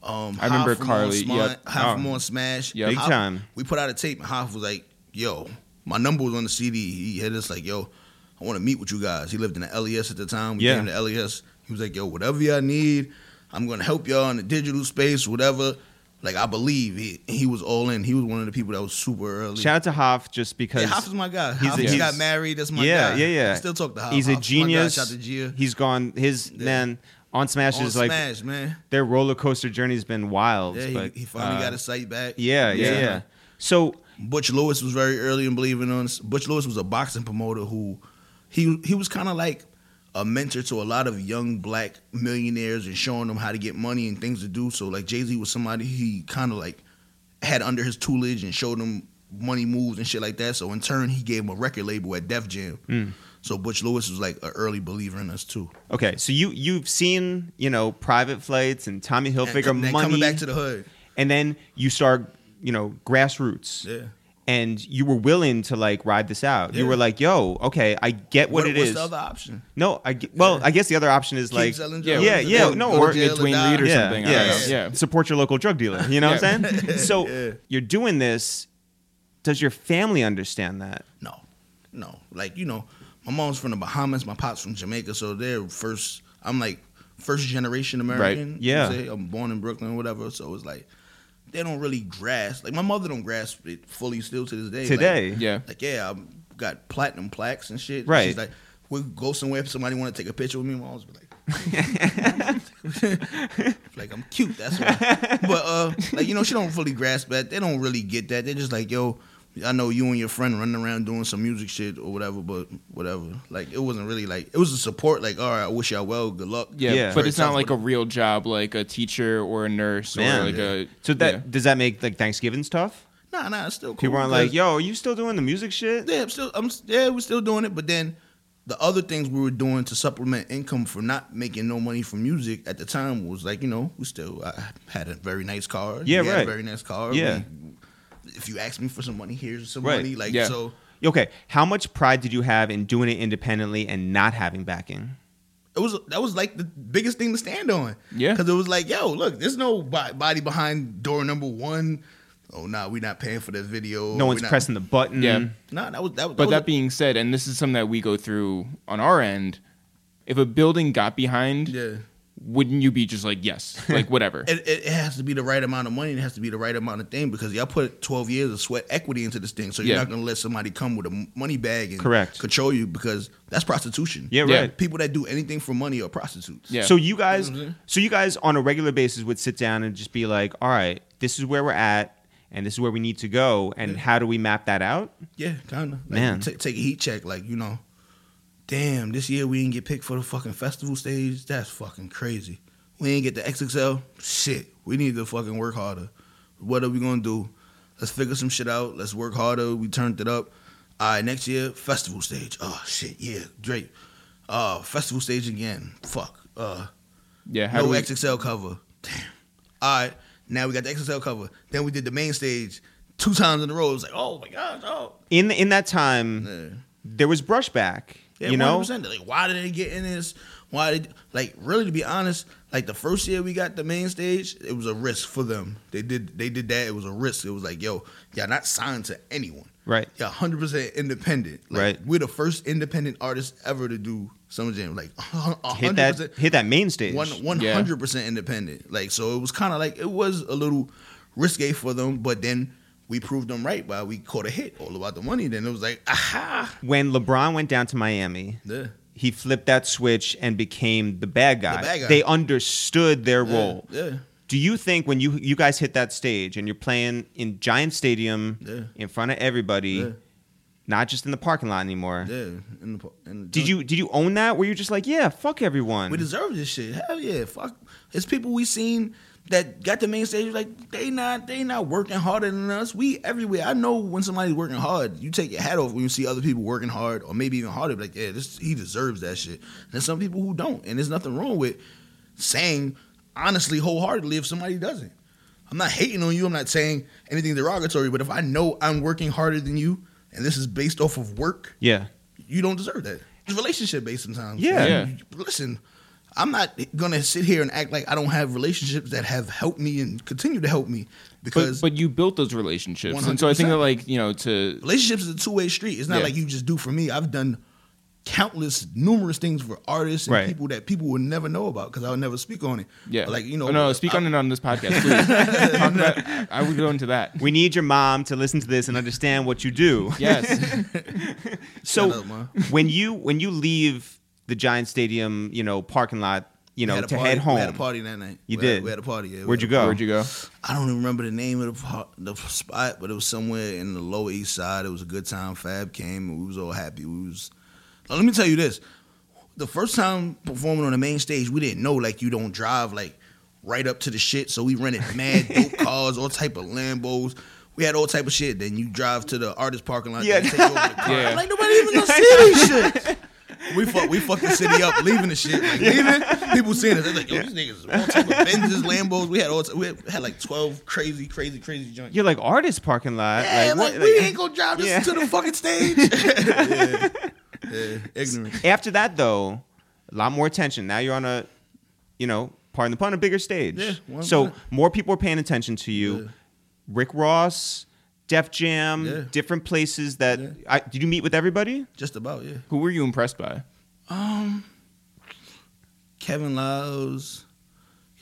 Um, I remember Hoff Carly, yep. Hoff from on Smash. Yep. Big Hoff- time. We put out a tape, and Hoff was like, "Yo, my number was on the CD." He hit us like, "Yo, I want to meet with you guys." He lived in the LES at the time. We Yeah. came to LES. He was like, "Yo, whatever y'all need, I'm gonna help y'all in the digital space, whatever." Like I believe he he was all in. He was one of the people that was super early. Shout out to Hoff just because yeah, Hoff is my guy. he's Hoff a- he's- got married. That's my yeah, guy. yeah, yeah. I still talk to Hoff. He's a Hoff's guy. genius. Shout out to Gia. He's gone. His Yeah. man on Smash on is like Smash, man. their roller coaster journey's been wild. Yeah, he, but, he finally uh, got his sight back. Yeah, yeah, Yeah. yeah. So Butch Lewis was very early in believing on us. Butch Lewis was a boxing promoter who he he was kind of like a mentor to a lot of young black millionaires and showing them how to get money and things to do. So like Jay Z was somebody he kind of like had under his tutelage and showed them money moves and shit like that. So in turn, he gave him a record label at Def Jam. Mm. So Butch Lewis was like an early believer in us too. okay, so you you've seen you know private flights and Tommy And Hilfiger com- then money, coming back to the hood. and then you start you know grassroots. Yeah. And you were willing to like ride this out. You were like, "Yo, okay, I get what, it what's is." the other option? no, I get, well, I guess the other option is Keep like, selling yeah, yeah, yeah, no, or jail get or Dwayne. Reed or yeah, something. I Yeah, don't know. Yeah. Support your local drug dealer. You know what I'm saying? So Yeah. you're doing this. Does your family understand that? No, no. Like you know, my mom's from the Bahamas, my pop's from Jamaica, so they're first. I'm like first generation American. you Yeah. say. I'm born in Brooklyn, or whatever. So it's like they don't really grasp. Like my mother don't grasp it fully still to this day. Like- Today. Yeah. Like, yeah, I got platinum plaques and shit. Right. She's like, we go somewhere. If somebody want to take a picture with me, my mom's be like. like I'm cute, that's why. But uh, like you know, she don't fully grasp that. They don't really get that. They're just like, yo, I know you and your friend running around doing some music shit or whatever, but whatever. Like it wasn't really like it was a support. Like, all right, I wish y'all well, good luck. Yeah, Yeah. but Very it's not like a real job, like a teacher or a nurse Man. or like a. So that yeah. does that make like Thanksgiving's tough? Nah, nah, it's still cool. People aren't like, "Yo, are you still doing the music shit?" Yeah, I'm still, I'm yeah, we're still doing it. But then the other things we were doing to supplement income for not making no money from music at the time was like, you know, we still I had a very nice car. Yeah, He had right. a very nice car. Yeah. We- if you ask me for some money, here's some Right. money. Like Yeah. so, Okay, how much pride did you have in doing it independently and not having backing? it was that was like the biggest thing to stand on. Yeah. because it was like, yo, look, there's no body behind door number one. Oh, nah, we're not paying for that video. No one's not- pressing the button. Yeah. Nah, that was that. was- But was that being said, and this is something that we go through on our end, if a building got behind, yeah. Wouldn't you be just like yes, like whatever? It, it, it has to be the right amount of money. It has to be the right amount of thing because y'all put 12 years of sweat equity into this thing. So you're Yeah. not going to let somebody come with a money bag and Correct. control you because that's prostitution. Yeah, Yeah. right. People that do anything for money are prostitutes. Yeah. So you guys, You know what I'm saying? so you guys on a regular basis would sit down and just be like, "All right, this is where we're at, and this is where we need to go, and how do we map that out?" Yeah, kind of. Like, Man. ta- take a heat check. Like, you know, damn, this year we didn't get picked for the fucking festival stage. That's fucking crazy. We didn't get the XXL. Shit, we need to fucking work harder. What are we gonna do? Let's figure some shit out. Let's work harder. We turned it up. All right, next year, festival stage. Oh, shit, yeah, Drake. Uh, festival stage again. Fuck. Uh, yeah, how no we, XXL cover. Damn. All right, now we got the XXL cover. Then we did the main stage two times in a row. It was like, oh my gosh, oh. In in that time, Yeah. there was brushback. Yeah, you know, 100%. Like, why did they get in this? Why did like really to be honest? Like the first year we got the main stage, it was a risk for them. They did they did that. It was a risk. It was like, yo, y'all not signed to anyone. right? Y'all hundred percent independent. Like, Right. We're the first independent artists ever to do Summer Jam. Like Hit that hit that main stage. One Yeah. hundred percent independent. Like so, it was kind of like it was a little risque for them, but then we proved them right by we caught a hit all about the money. Then it was like, aha, when LeBron went down to Miami, yeah, he flipped that switch and became the bad guy. The bad guy. They understood their yeah, role. yeah. Do you think when you you guys hit that stage and you're playing in Giant Stadium Yeah. in front of everybody, Yeah. not just in the parking lot anymore? Yeah, in the, in the Did you did you own that? Were you just like, yeah, fuck everyone? We deserve this shit. Hell yeah, fuck. It's people we seen that got the main stage. Like they not they not working harder than us. We everywhere. I know when somebody's working hard, you take your hat off when you see other people working hard, or maybe even harder. Like yeah, this he deserves that shit. And there's some people who don't, and there's nothing wrong with saying honestly, wholeheartedly if somebody doesn't. I'm not hating on you. I'm not saying anything derogatory. But if I know I'm working harder than you, and this is based off of work, yeah. you don't deserve that. It's relationship based sometimes. Yeah. And Listen, I'm not gonna sit here and act like I don't have relationships that have helped me and continue to help me but, because but you built those relationships, and so I think 100%. that like you know to relationships is a two way street. It's not Yeah. like you just do for me. I've done countless, numerous things for artists and Right. people that people would never know about because I would never speak on it. yeah, like you know, Oh, no, speak I- on it on this podcast, please. Talk about, I would go into that. We need your mom to listen to this and understand what you do. Yes, So up, when you when you leave the Giant Stadium, you know, parking lot, you know, to party- head home. We had a party that night. You We had- did? we had a party. Yeah, we Where'd you go? where'd you go? I don't even remember the name of the par- the spot, but it was somewhere in the Lower East Side. It was a good time. Fab came, and we was all happy. We was. Now, let me tell you this: the first time performing on the main stage, we didn't know like you don't drive like right up to the shit. So we rented mad dope cars, all type of Lambos. We had all type of shit. Then you drive to the artist parking lot. Yeah. Yeah, take over the car. Yeah. Like nobody even gonna see this shit. We fuck, we fucked the city up, leaving the shit, like leaving. People seeing us, they're like, "Yo, these niggas, all type of Benzes, Lambos." We had all, we had, had like twelve crazy, crazy, crazy joints. You're like artist parking lot. Yeah, like, like, what- we like- ain't gonna drive this Yeah. to the fucking stage. yeah. yeah, ignorant. After that, though, a lot more attention. Now you're on a, you know, pardon the pun, a bigger stage. Yeah, so more people are paying attention to you. Rick Ross, Def Jam, Yeah. different places that. Yeah. I, did you meet with everybody? Just about, yeah. Who were you impressed by? Um, Kevin Liles.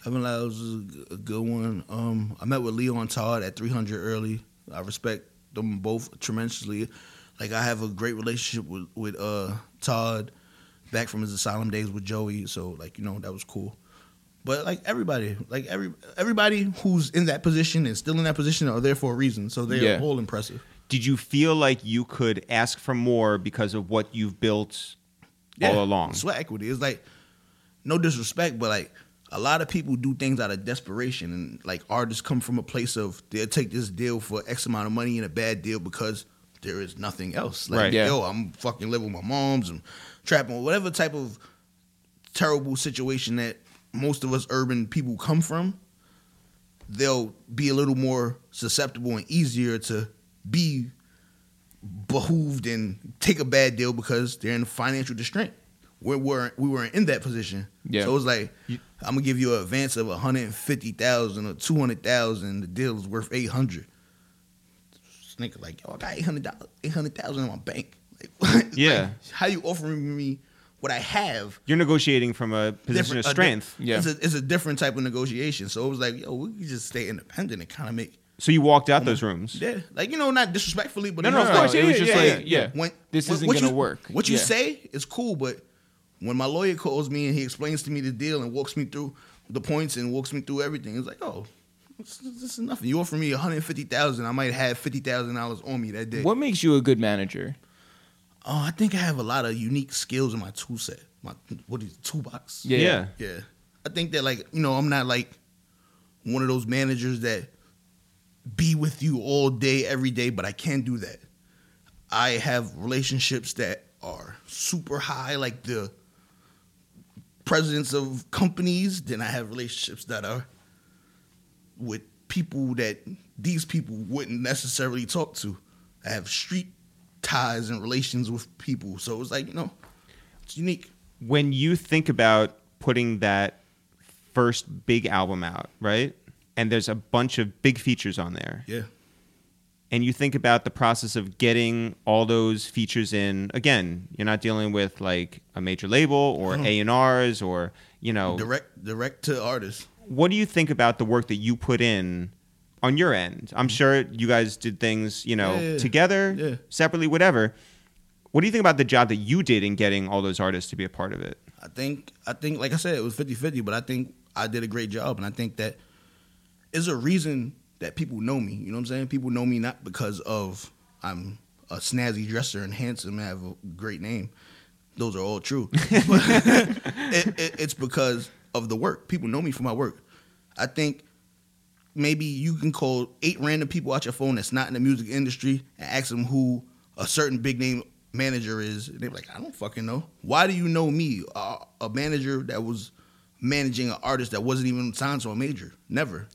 Kevin Liles was a g- a good one. Um, I met with Lyor Todd at 300 early. I respect them both tremendously. Like I have a great relationship with with uh Todd, back from his asylum days with Joey. So like you know that was cool. But like everybody, like every everybody who's in that position and still in that position are there for a reason. So they're Yeah. all impressive. Did you feel like you could ask for more because of what you've built all along? Sweat equity. It's like no disrespect, but like a lot of people do things out of desperation, and like artists come from a place of they'll take this deal for X amount of money and a bad deal because there is nothing else. Like Right. Yeah. yo, I'm fucking living with my moms and trapping or whatever type of terrible situation that most of us urban people come from. They'll be a little more susceptible and easier to be behooved and take a bad deal because they're in financial distress. We weren't we weren't in that position. Yeah. So it was like I'm gonna give you an advance of 150,000 or 200,000. The deal is worth 800. This nigga like, yo, I got 800 800,000 in my bank. Like. Yeah. Like, how you offering me what I have. You're negotiating from a position of different- a di- strength. Yeah. It's a, it's a different type of negotiation. So it was like, yo, we could just stay independent and kind of make so you walked out those mm-hmm. rooms. yeah, like you know, not disrespectfully, but No, you no, know, of course, like, it was just yeah, like- yeah, yeah. when this what- isn't what gonna you- work. What you Yeah. say is cool, but when my lawyer calls me and he explains to me the deal and walks me through the points and walks me through everything, it's like, oh, this, this is nothing. You offer me one hundred fifty thousand, I might have fifty thousand dollars on me that day. What makes you a good manager? Oh, I think I have a lot of unique skills in my tool set. My what is it, toolbox? Yeah. Yeah. Yeah. I think that like, you know, I'm not like one of those managers that be with you all day, every day, but I can't do that. I have relationships that are super high, like the presidents of companies. Then I have relationships that are with people that these people wouldn't necessarily talk to. I have street ties and relations with people. So it's like, you know, it's unique. When you think about putting that first big album out, right? And there's a bunch of big features on there. Yeah. and you think about the process of getting all those features in again you're not dealing with like a major label or uh-huh. No. a&rs or you know Direct direct to artists. what do you think about the work that you put in on your end i'm sure you guys did things you know Mm-hmm. Yeah, yeah. together Yeah. separately whatever what do you think about the job that you did in getting all those artists to be a part of it I think I think like I said, it was 50-50, but I think I did a great job and I think that is a reason that people know me. You know what I'm saying? People know me not because of I'm a snazzy dresser and handsome and have a great name. Those are all true. But it, it, it's because of the work. People know me for my work. I think maybe you can call eight random people out your phone that's not in the music industry and ask them who a certain big name manager is. And they're like, I don't fucking know. Why do you know me, uh, a manager that was managing an artist that wasn't even signed to a major? Never.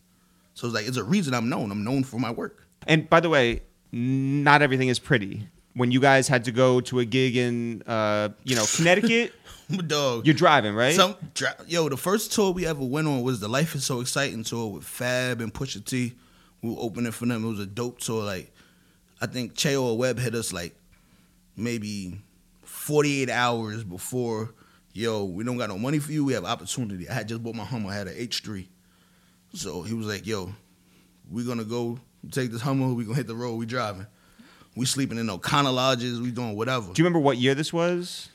So it's like it's a reason I'm known. I'm known for my work. and by the way not everything is pretty when you guys had to go to a gig in uh, you know connecticut Dog. you're driving right Some dra- yo, the first tour we ever went on was the Life is So Exciting tour with Fab and Pusha T. We were opening for them. It was a dope tour. Like, I think Cheo or Webb hit us like maybe 48 hours before. Yo, we don't got no money for you. We have opportunity. I had just bought my Hummer. I had an H3. So he was like, yo, we gonna go take this Hummer. We gonna hit the road. We driving. We sleeping in Econo lodges. We doing whatever. do you remember what year this was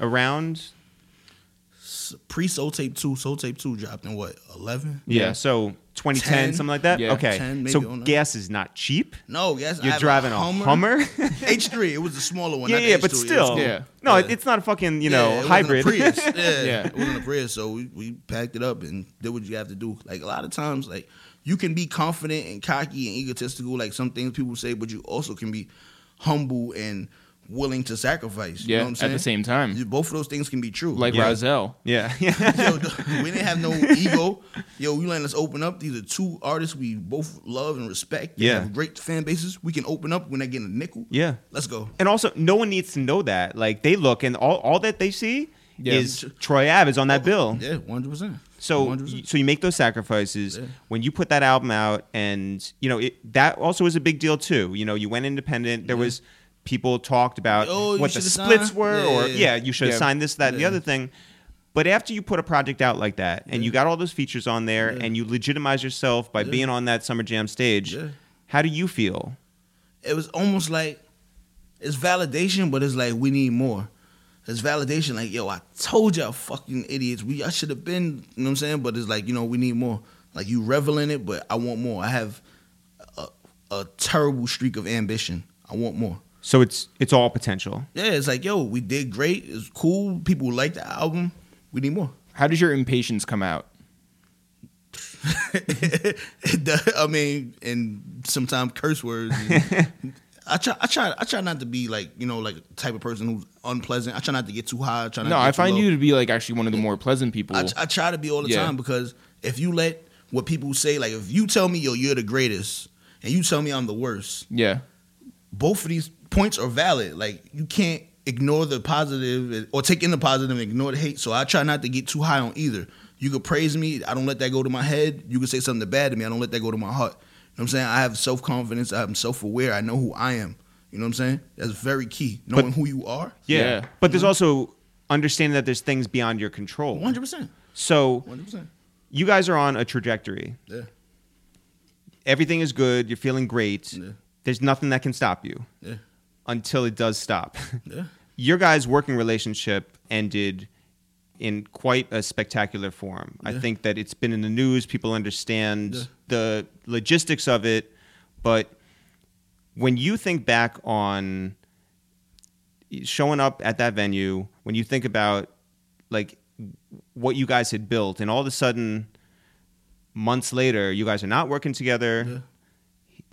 around Pre Soul Tape 2. Soul Tape 2 dropped in what, 11? Yeah, Yeah. so 2010, 10? something like that. Yeah. okay, 10, maybe, so gas is not cheap. No, yes. You're have driving a Hummer. H3. It was the smaller one. yeah, not the yeah, but H2. still, Yeah. no, Yeah. it's not a fucking you Yeah, know it wasn't a hybrid. Prius. Yeah, Yeah. it wasn't a Prius. So we, we packed it up and did what you have to do. Like a lot of times, like you can be confident and cocky and egotistical, like some things people say, but you also can be humble and willing to sacrifice. You Yeah, know what I'm at the same time. Both of those things can be true. Like Yeah. Rozelle. yeah, yeah. Yo, we didn't have no ego. Yo, we letting us open up. These are two artists we both love and respect. They Yeah. have great fan bases. We can open up. We're get a nickel. yeah. Let's go. And also, no one needs to know that. Like they look and all, all that they see Yeah. is Troy Ave is on that bill. Yeah, one hundred percent. So, 100%. so you make those sacrifices Yeah. when you put that album out, and you know it, that also was a big deal too. You know, you went independent. There was people talked about Oh, what the splits signed? were, Yeah, or yeah, yeah, you should have Yeah. signed this, that, and the other thing. But after you put a project out like that, and you got all those features on there, and you legitimize yourself by being on that Summer Jam stage, how do you feel? it was almost like it's validation, but it's like we need more. It's validation, like yo, I told y'all, fucking idiots, we I should have been. You know what I'm saying? But it's like you know we need more. Like you revel in it, but I want more. I have a, a terrible streak of ambition. I want more. So it's it's all potential. Yeah, it's like yo, we did great. It's cool. People like the album. We need more. How does your impatience come out? I mean, and sometimes curse words. I try, I try, I try not to be like you know like type of person who's unpleasant. I try not to get too high. I try not No, to I find low. you to be like actually one of the more pleasant people. I, I try to be all the Yeah. time because if you let what people say, like if you tell me yo you're the greatest and you tell me I'm the worst, yeah. both of these points are valid. Like you can't ignore the positive or take in the positive and ignore the hate. So I try not to get too high on either. You could praise me, I don't let that go to my head. You could say something bad to me, I don't let that go to my heart. You know what I'm saying? I have self confidence, I'm self aware, I know who I am. You know what I'm saying? That's very key. Knowing who you are. Yeah. Yeah. But there's also understanding that there's things beyond your control. One hundred percent. So One hundred percent. you guys are on a trajectory. Yeah. Everything is good. You're feeling great. Yeah. There's nothing that can stop you Yeah. Until it does stop. Yeah. Your guys' working relationship ended in quite a spectacular form. I think that it's been in the news. People understand Yeah. the logistics of it, but when you think back on showing up at that venue, when you think about like what you guys had built, and all of a sudden, months later, you guys are not working together. Yeah.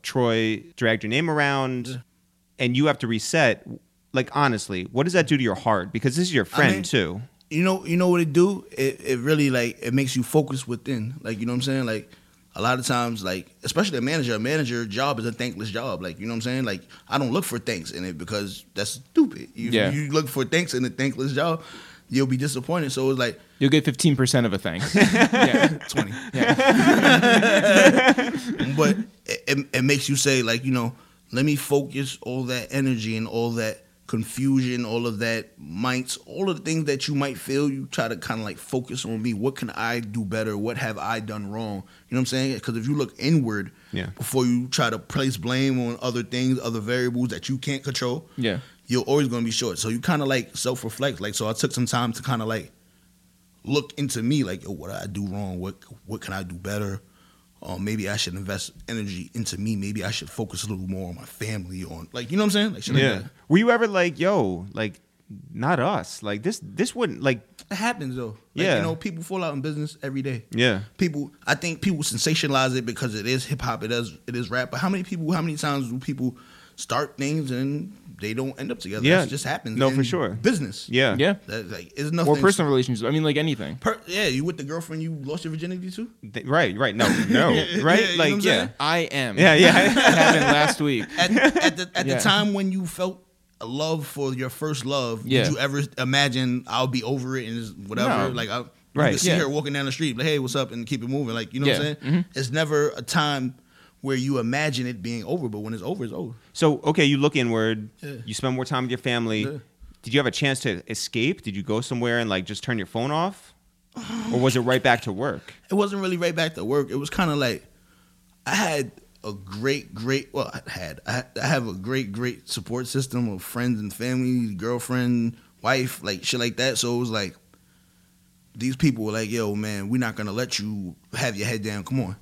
Troy dragged your name around, Yeah. And you have to reset. Like honestly, what does that do to your heart? Because this is your friend mean- too. you know you know what it do it, it really like it makes you focus within like you know what i'm saying like a lot of times like especially a manager a manager job is a thankless job like you know what i'm saying like i don't look for thanks in it because that's stupid you, Yeah. you look for thanks in a thankless job you'll be disappointed so it's like You'll get 15% of a thanks. yeah. 20 Yeah. but it, it, it makes you say like you know let me focus all that energy and all that confusion all of that might all of the things that you might feel you try to kind of like focus on me what can i do better what have i done wrong you know what i'm saying because if you look inward Yeah. before you try to place blame on other things other variables that you can't control Yeah. you're always going to be short. So you kind of like self reflect. Like, so I took some time to kind of like look into me, like, yo, what did I do wrong? What what can I do better? Or maybe I should invest energy into me. Maybe I should focus a little more on my family. On like, you know what I'm saying? Like, shit like. Were you ever like, yo, like, not us? Like this, this wouldn't like, It happens though. Like, Yeah. you know, people fall out in business every day. yeah, People, I think people sensationalize it because it is hip hop. It is it is rap. But how many people? How many times do people start things and they don't end up together? Yeah. That just happens. No, in for sure. Business. yeah, Yeah. That, like, it's nothing. Or personal relationships. I mean, like anything. Per, yeah, you with the girlfriend you lost your virginity to? Th- right, right. No, no, right? yeah, you know like, what I'm yeah, saying? I am. yeah, yeah. It happened last week. At, at the at Yeah. the time when you felt a love for your first love, Yeah. did you ever imagine I'll be over it and whatever? No. Like, I, Right, You can see yeah. her walking down the street, like, hey, what's up, and keep it moving. Like, you know what I'm Yeah, saying? Mm-hmm. It's never a time where you imagine it being over, but when it's over, it's over. So, okay, you look inward. Yeah. You spend more time with your family. Yeah. Did you have a chance to escape? Did you go somewhere and like just turn your phone off, or was it right back to work? It wasn't really right back to work. It was kind of like I had a great, great. Well, I had I, had- I have a great, great support system of friends and family, girlfriend, wife, like shit like that. So it was like these people were like, "Yo, man, we're not gonna let you have your head down. Come on."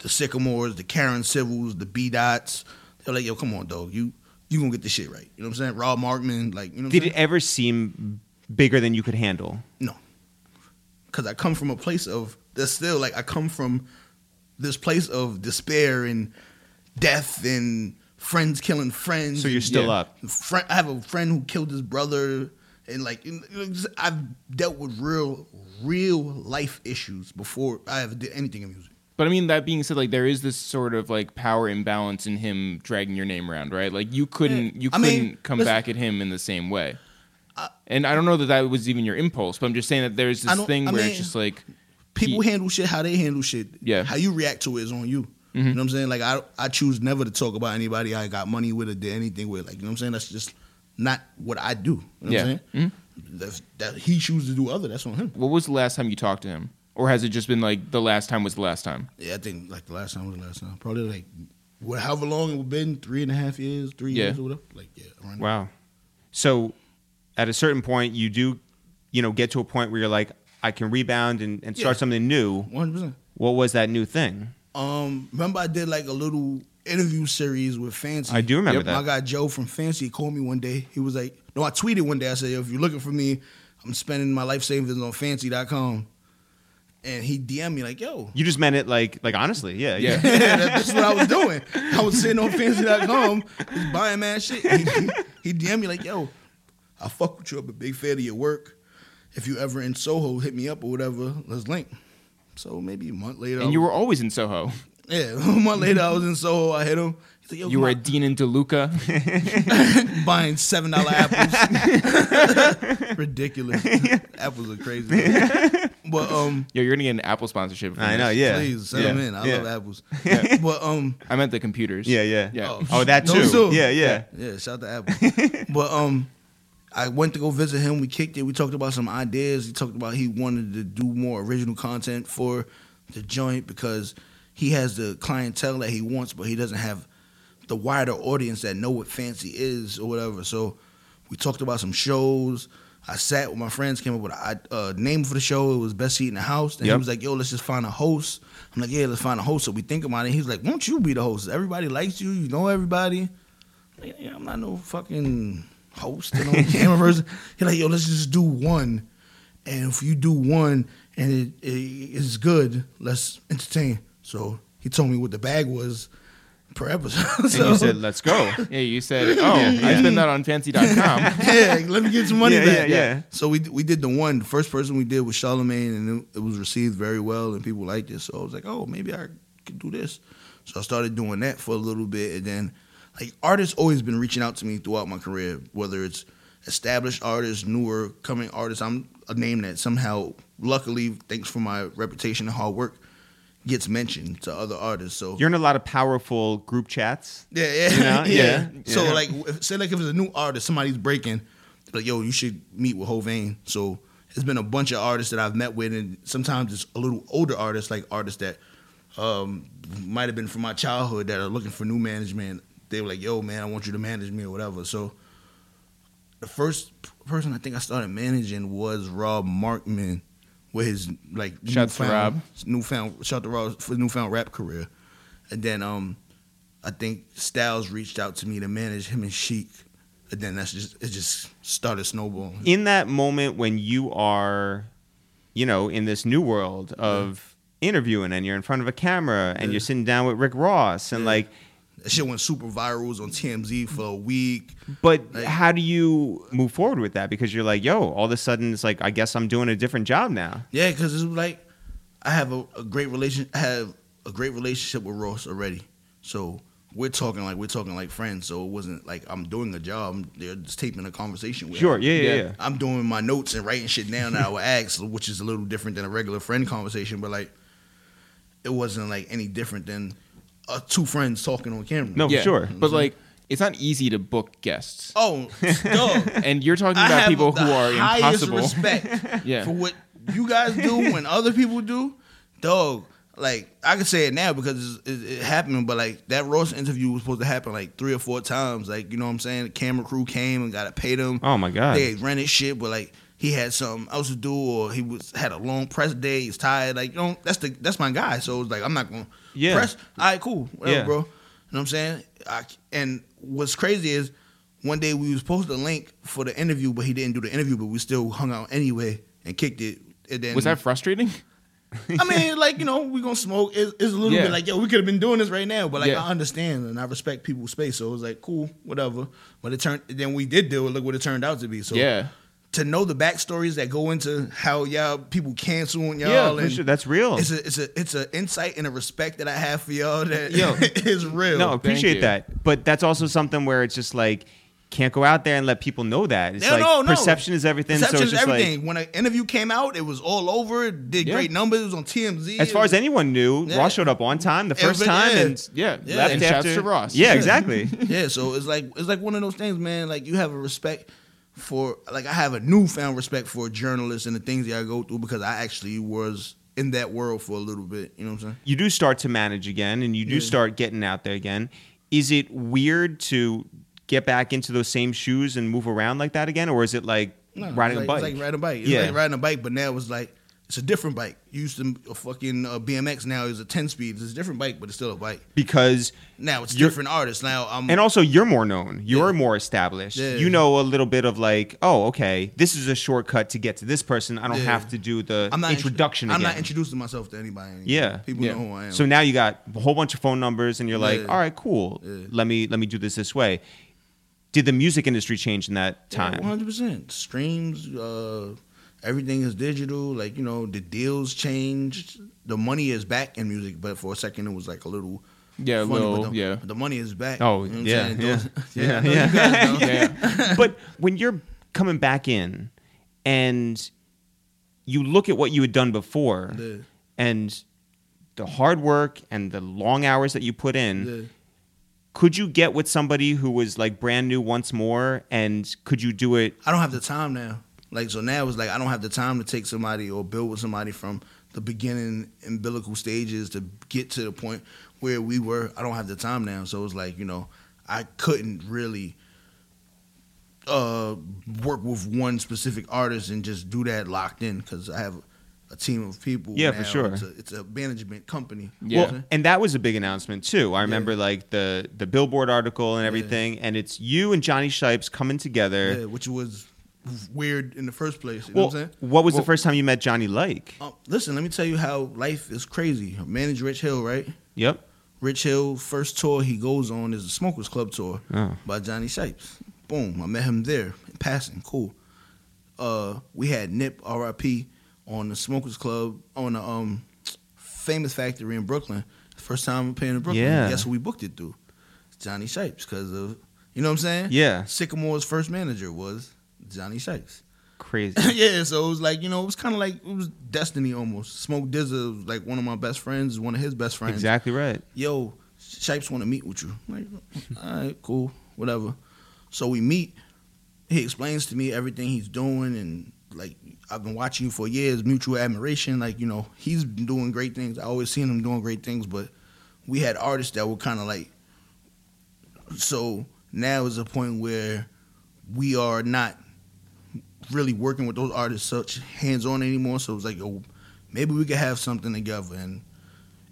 The Sickamores, the Karen Civils, the B Dots. They're like, "Yo, come on, dog. You you gonna get this shit right." You know what I'm saying? Rob Markman, like, you know. What Did it ever seem bigger than you could handle? no. Because I come from a place of there's still like I come from this place of despair and death and friends killing friends. So you're still Yeah. up. friend, I have a friend who killed his brother, and like you know, just- I've dealt with real, real life issues before I ever did anything in music. But I mean, that being said, like there is this sort of like power imbalance in him dragging your name around, right? Like you couldn't, eh, you I couldn't mean, come listen- back at him in the same way. and I don't know that that was even your impulse, but I'm just saying that there's this thing I where mean, it's just like People he- handle shit how they handle shit. Yeah. how you react to it is on you. Mm-hmm. You know what I'm saying? Like I, I choose never to talk about anybody I got money with or did anything with. Like you know what I'm saying? That's just not what I do. You know Yeah. what I'm saying? Mm-hmm. That's, that he chooses to do other. That's on him. what was the last time you talked to him, or has it just been like the last time was the last time? Yeah, I think like the last time was the last time. Probably like what, however long it would have been, three and a half years, three Yeah. years or whatever. Like yeah, around there. Wow. So, at a certain point, you do, you know, get to a point where you're like, I can rebound and, and start Yeah. something new. one hundred percent. What was that new thing? Um, remember I did like a little interview series with Fancy. I do remember that. My guy Joe from Fancy called me one day. He was like, no, I tweeted one day. I said, if you're looking for me, I'm spending my life savings on Fancy.com. And he DM'd me like, yo, You just meant it like, like honestly, yeah, Yeah. that, that's what I was doing. I was sitting on fancy.com, just buying mad shit. He, he, he DM'd me like, yo, I fuck with you. I'm a big fan of your work. If you ever in Soho, hit me up or whatever. Let's link. So maybe a month later. And you were always in Soho. yeah, a month later I was in Soho. I hit him. He's like, yo, You were on. at Dean and DeLuca. buying seven dollar apples. Ridiculous. apples are crazy. But um, Yo, you're gonna get an Apple sponsorship. from I know, yeah. please send yeah. them in. I yeah. love apples. But um, I meant the computers. Yeah, yeah. Yeah. Oh, Oh, that too. Those too. Yeah, yeah. Yeah, shout out to Apple. but um, I went to go visit him. We kicked it. We talked about some ideas. He talked about he wanted to do more original content for the joint because he has the clientele that he wants, but he doesn't have the wider audience that know what fancy is or whatever. So we talked about some shows. I sat with my friends, came up with a uh, name for the show. It was Best Seat in the House. And Yep. he was like, yo, let's just find a host. I'm like, yeah, let's find a host. So we think about it. He's like, won't you be the host? Everybody likes you. You know everybody. I'm like, yeah, I'm not no fucking host and no camera person. He's like, yo, let's just do one. And if you do one and it, it is good, let's entertain. So he told me what the bag was per episode. And you said, "Let's go." Yeah, you said, oh, I spent that on fancy.com. yeah, let me get some money Yeah, back. yeah, yeah. So we we did the one. The first person we did was Charlemagne, and it, it was received very well, and people liked it. So I was like, oh, maybe I could do this. So I started doing that for a little bit, and then like artists always been reaching out to me throughout my career, whether it's established artists, newer coming artists. I'm a name that somehow, luckily, thanks for my reputation and hard work, gets mentioned to other artists. So You're in a lot of powerful group chats. yeah, yeah, You know? yeah. Yeah, So yeah. like, if, say like if it's a new artist, somebody's breaking, like yo, you should meet with Hovain. So it's been a bunch of artists that I've met with, and sometimes it's a little older artists, like artists that um, might have been from my childhood that are looking for new management. They were like, yo, man, I want you to manage me or whatever. So the first person I think I started managing was Rob Markman with his like Shouts to newfound- Rob. newfound shout to Rob for his newfound rap career, and then um, I think Styles reached out to me to manage him and Sheek, and then that's just it just started snowballing. In that moment when you are, you know, in this new world of interviewing and you're in front of a camera and Yeah. you're sitting down with Rick Ross and Yeah. like, That shit went super viral. It was on TMZ for a week. but Like- how do you move forward with that? Because you're like, yo, all of a sudden it's like, I guess I'm doing a different job now. Yeah, because it's like I have a, a great relation. I have a great relationship with Ross already. So we're talking like we're talking like friends. So it wasn't like I'm doing a job. They're just taping a conversation with. Sure, yeah, yeah, Yeah. yeah. I'm doing my notes and writing shit down that I would ask, which is a little different than a regular friend conversation. But like, it wasn't like any different than uh, two friends talking on camera. No, for yeah, sure. But like, it's not easy to book guests. Oh, dog. And you're talking about people who are highest impossible. respect Yeah. for what you guys do and other people do, dog. Like I can say it now because it's, it, it happened, but like that Ross interview was supposed to happen like three or four times. Like you know what I'm saying? The camera crew came and got to pay them. Oh my God. They rented shit, but like he had something else to do, or he was had a long press day. He's tired. Like you know, that's the that's my guy. So it's like I'm not gonna Yeah. press. All right, cool, whatever, Yeah. bro. You know what I'm saying? I, and what's crazy is one day we was supposed to link for the interview, but he didn't do the interview, but we still hung out anyway and kicked it. And then Was that frustrating? I mean, like you know, we gonna smoke. It's, it's a little Yeah. bit like yo, we could have been doing this right now, but like Yeah. I understand and I respect people's space. So it was like cool, whatever. But it turned. Then we did do it. Look what it turned out to be. So yeah. To know the backstories that go into how y'all people canceling y'all. Yeah, and sure. That's real. It's a it's a it's a insight and a respect that I have for y'all that Yo. is real. No, appreciate that. But that's also something where it's just like can't go out there and let people know that. It's No, like no, no. perception is everything. Perception so it's is just everything. when an interview came out, it was all over. It did Yeah. great numbers. It was on TMZ. as far as anyone knew, Yeah. Ross showed up on time the first Everybody- time yeah. and Yeah. Yeah. left And after. shouts to Ross. Yeah, exactly. yeah, so it's like it's like one of those things, man. Like you have a respect for like I have a newfound respect for journalists and the things that I go through because I actually was in that world for a little bit. You know what I'm saying? you do start to manage again and you do Yeah. start getting out there again. Is it weird to get back into those same shoes and move around like that again, or is it like No, riding it's a bike? It's like riding a bike. It's Yeah. like riding a bike, but now it's like it's a different bike. You used to a fucking uh, BMX. Now is a 10 speed. It's a different bike, but it's still a bike. because Now it's different artists. Now I'm and also you're more known. You're Yeah. more established. Yeah. You know a little bit of like, oh, okay, this is a shortcut to get to this person. I don't Yeah. have to do the I'm not intro- introduction I'm again. not introducing myself to anybody. anymore. Yeah. people know who I am. So now you got a whole bunch of phone numbers, and you're like, all right, cool. Let me let me do this this way. Did the music industry change in that time? One hundred percent streams. Uh, everything is digital. Like you know, the deals changed. The money is back in music, but for a second it was like a little. Yeah, funny, but little- the, yeah. The money is back. Oh, You know what yeah, yeah. Those- Yeah, I yeah. you guys know. yeah. but when you're coming back in and you look at what you had done before Yeah. and the hard work and the long hours that you put in, Yeah. could you get with somebody who was like brand new once more, and could you do it? I don't have the time now. Like so now it's like I don't have the time to take somebody or build with somebody from the beginning umbilical stages to get to the point where we were. I don't have the time now. So it's like, you know, I couldn't really uh work with one specific artist and just do that locked in because I have a team of people. Yeah, for sure. It's a, it's a management company. Yeah. Well, and that was a big announcement too. I remember like the the Billboard article and everything, and it's you and Jonny Shipes coming together. Yeah, which was weird in the first place. You well, know what I'm saying? what was Well- the first time you met Jonny like? Um, listen, let me tell you how life is crazy. Manage Rich Hil, right? Yep. Rich Hil first tour he goes on is the Smokers Club tour Oh. by Jonny Shipes. Boom, I met him there in passing. Cool. Uh, we had Nip R.I.P. on the Smokers Club on the um famous factory in Brooklyn. First time I'm paying in Brooklyn. Yeah. Guess who we booked it through? Jonny Shipes because of you know what I'm saying? Yeah. Sickamore's first manager was Jonny Shipes. Crazy. yeah, so it was like you know it was kind of like it was destiny almost. Smoke DZA was like one of my best friends, one of his best friends exactly right. yo, Shipes want to meet with you. I'm like, all right, cool, whatever. So we meet. He explains to me everything he's doing, and like I've been watching you for years, mutual admiration. Like you know, he's been doing great things. I always seen him doing great things, but we had artists that were kind of like. So now is a point where we are not really working with those artists such hands on anymore. So it's like, oh, maybe we could have something together, and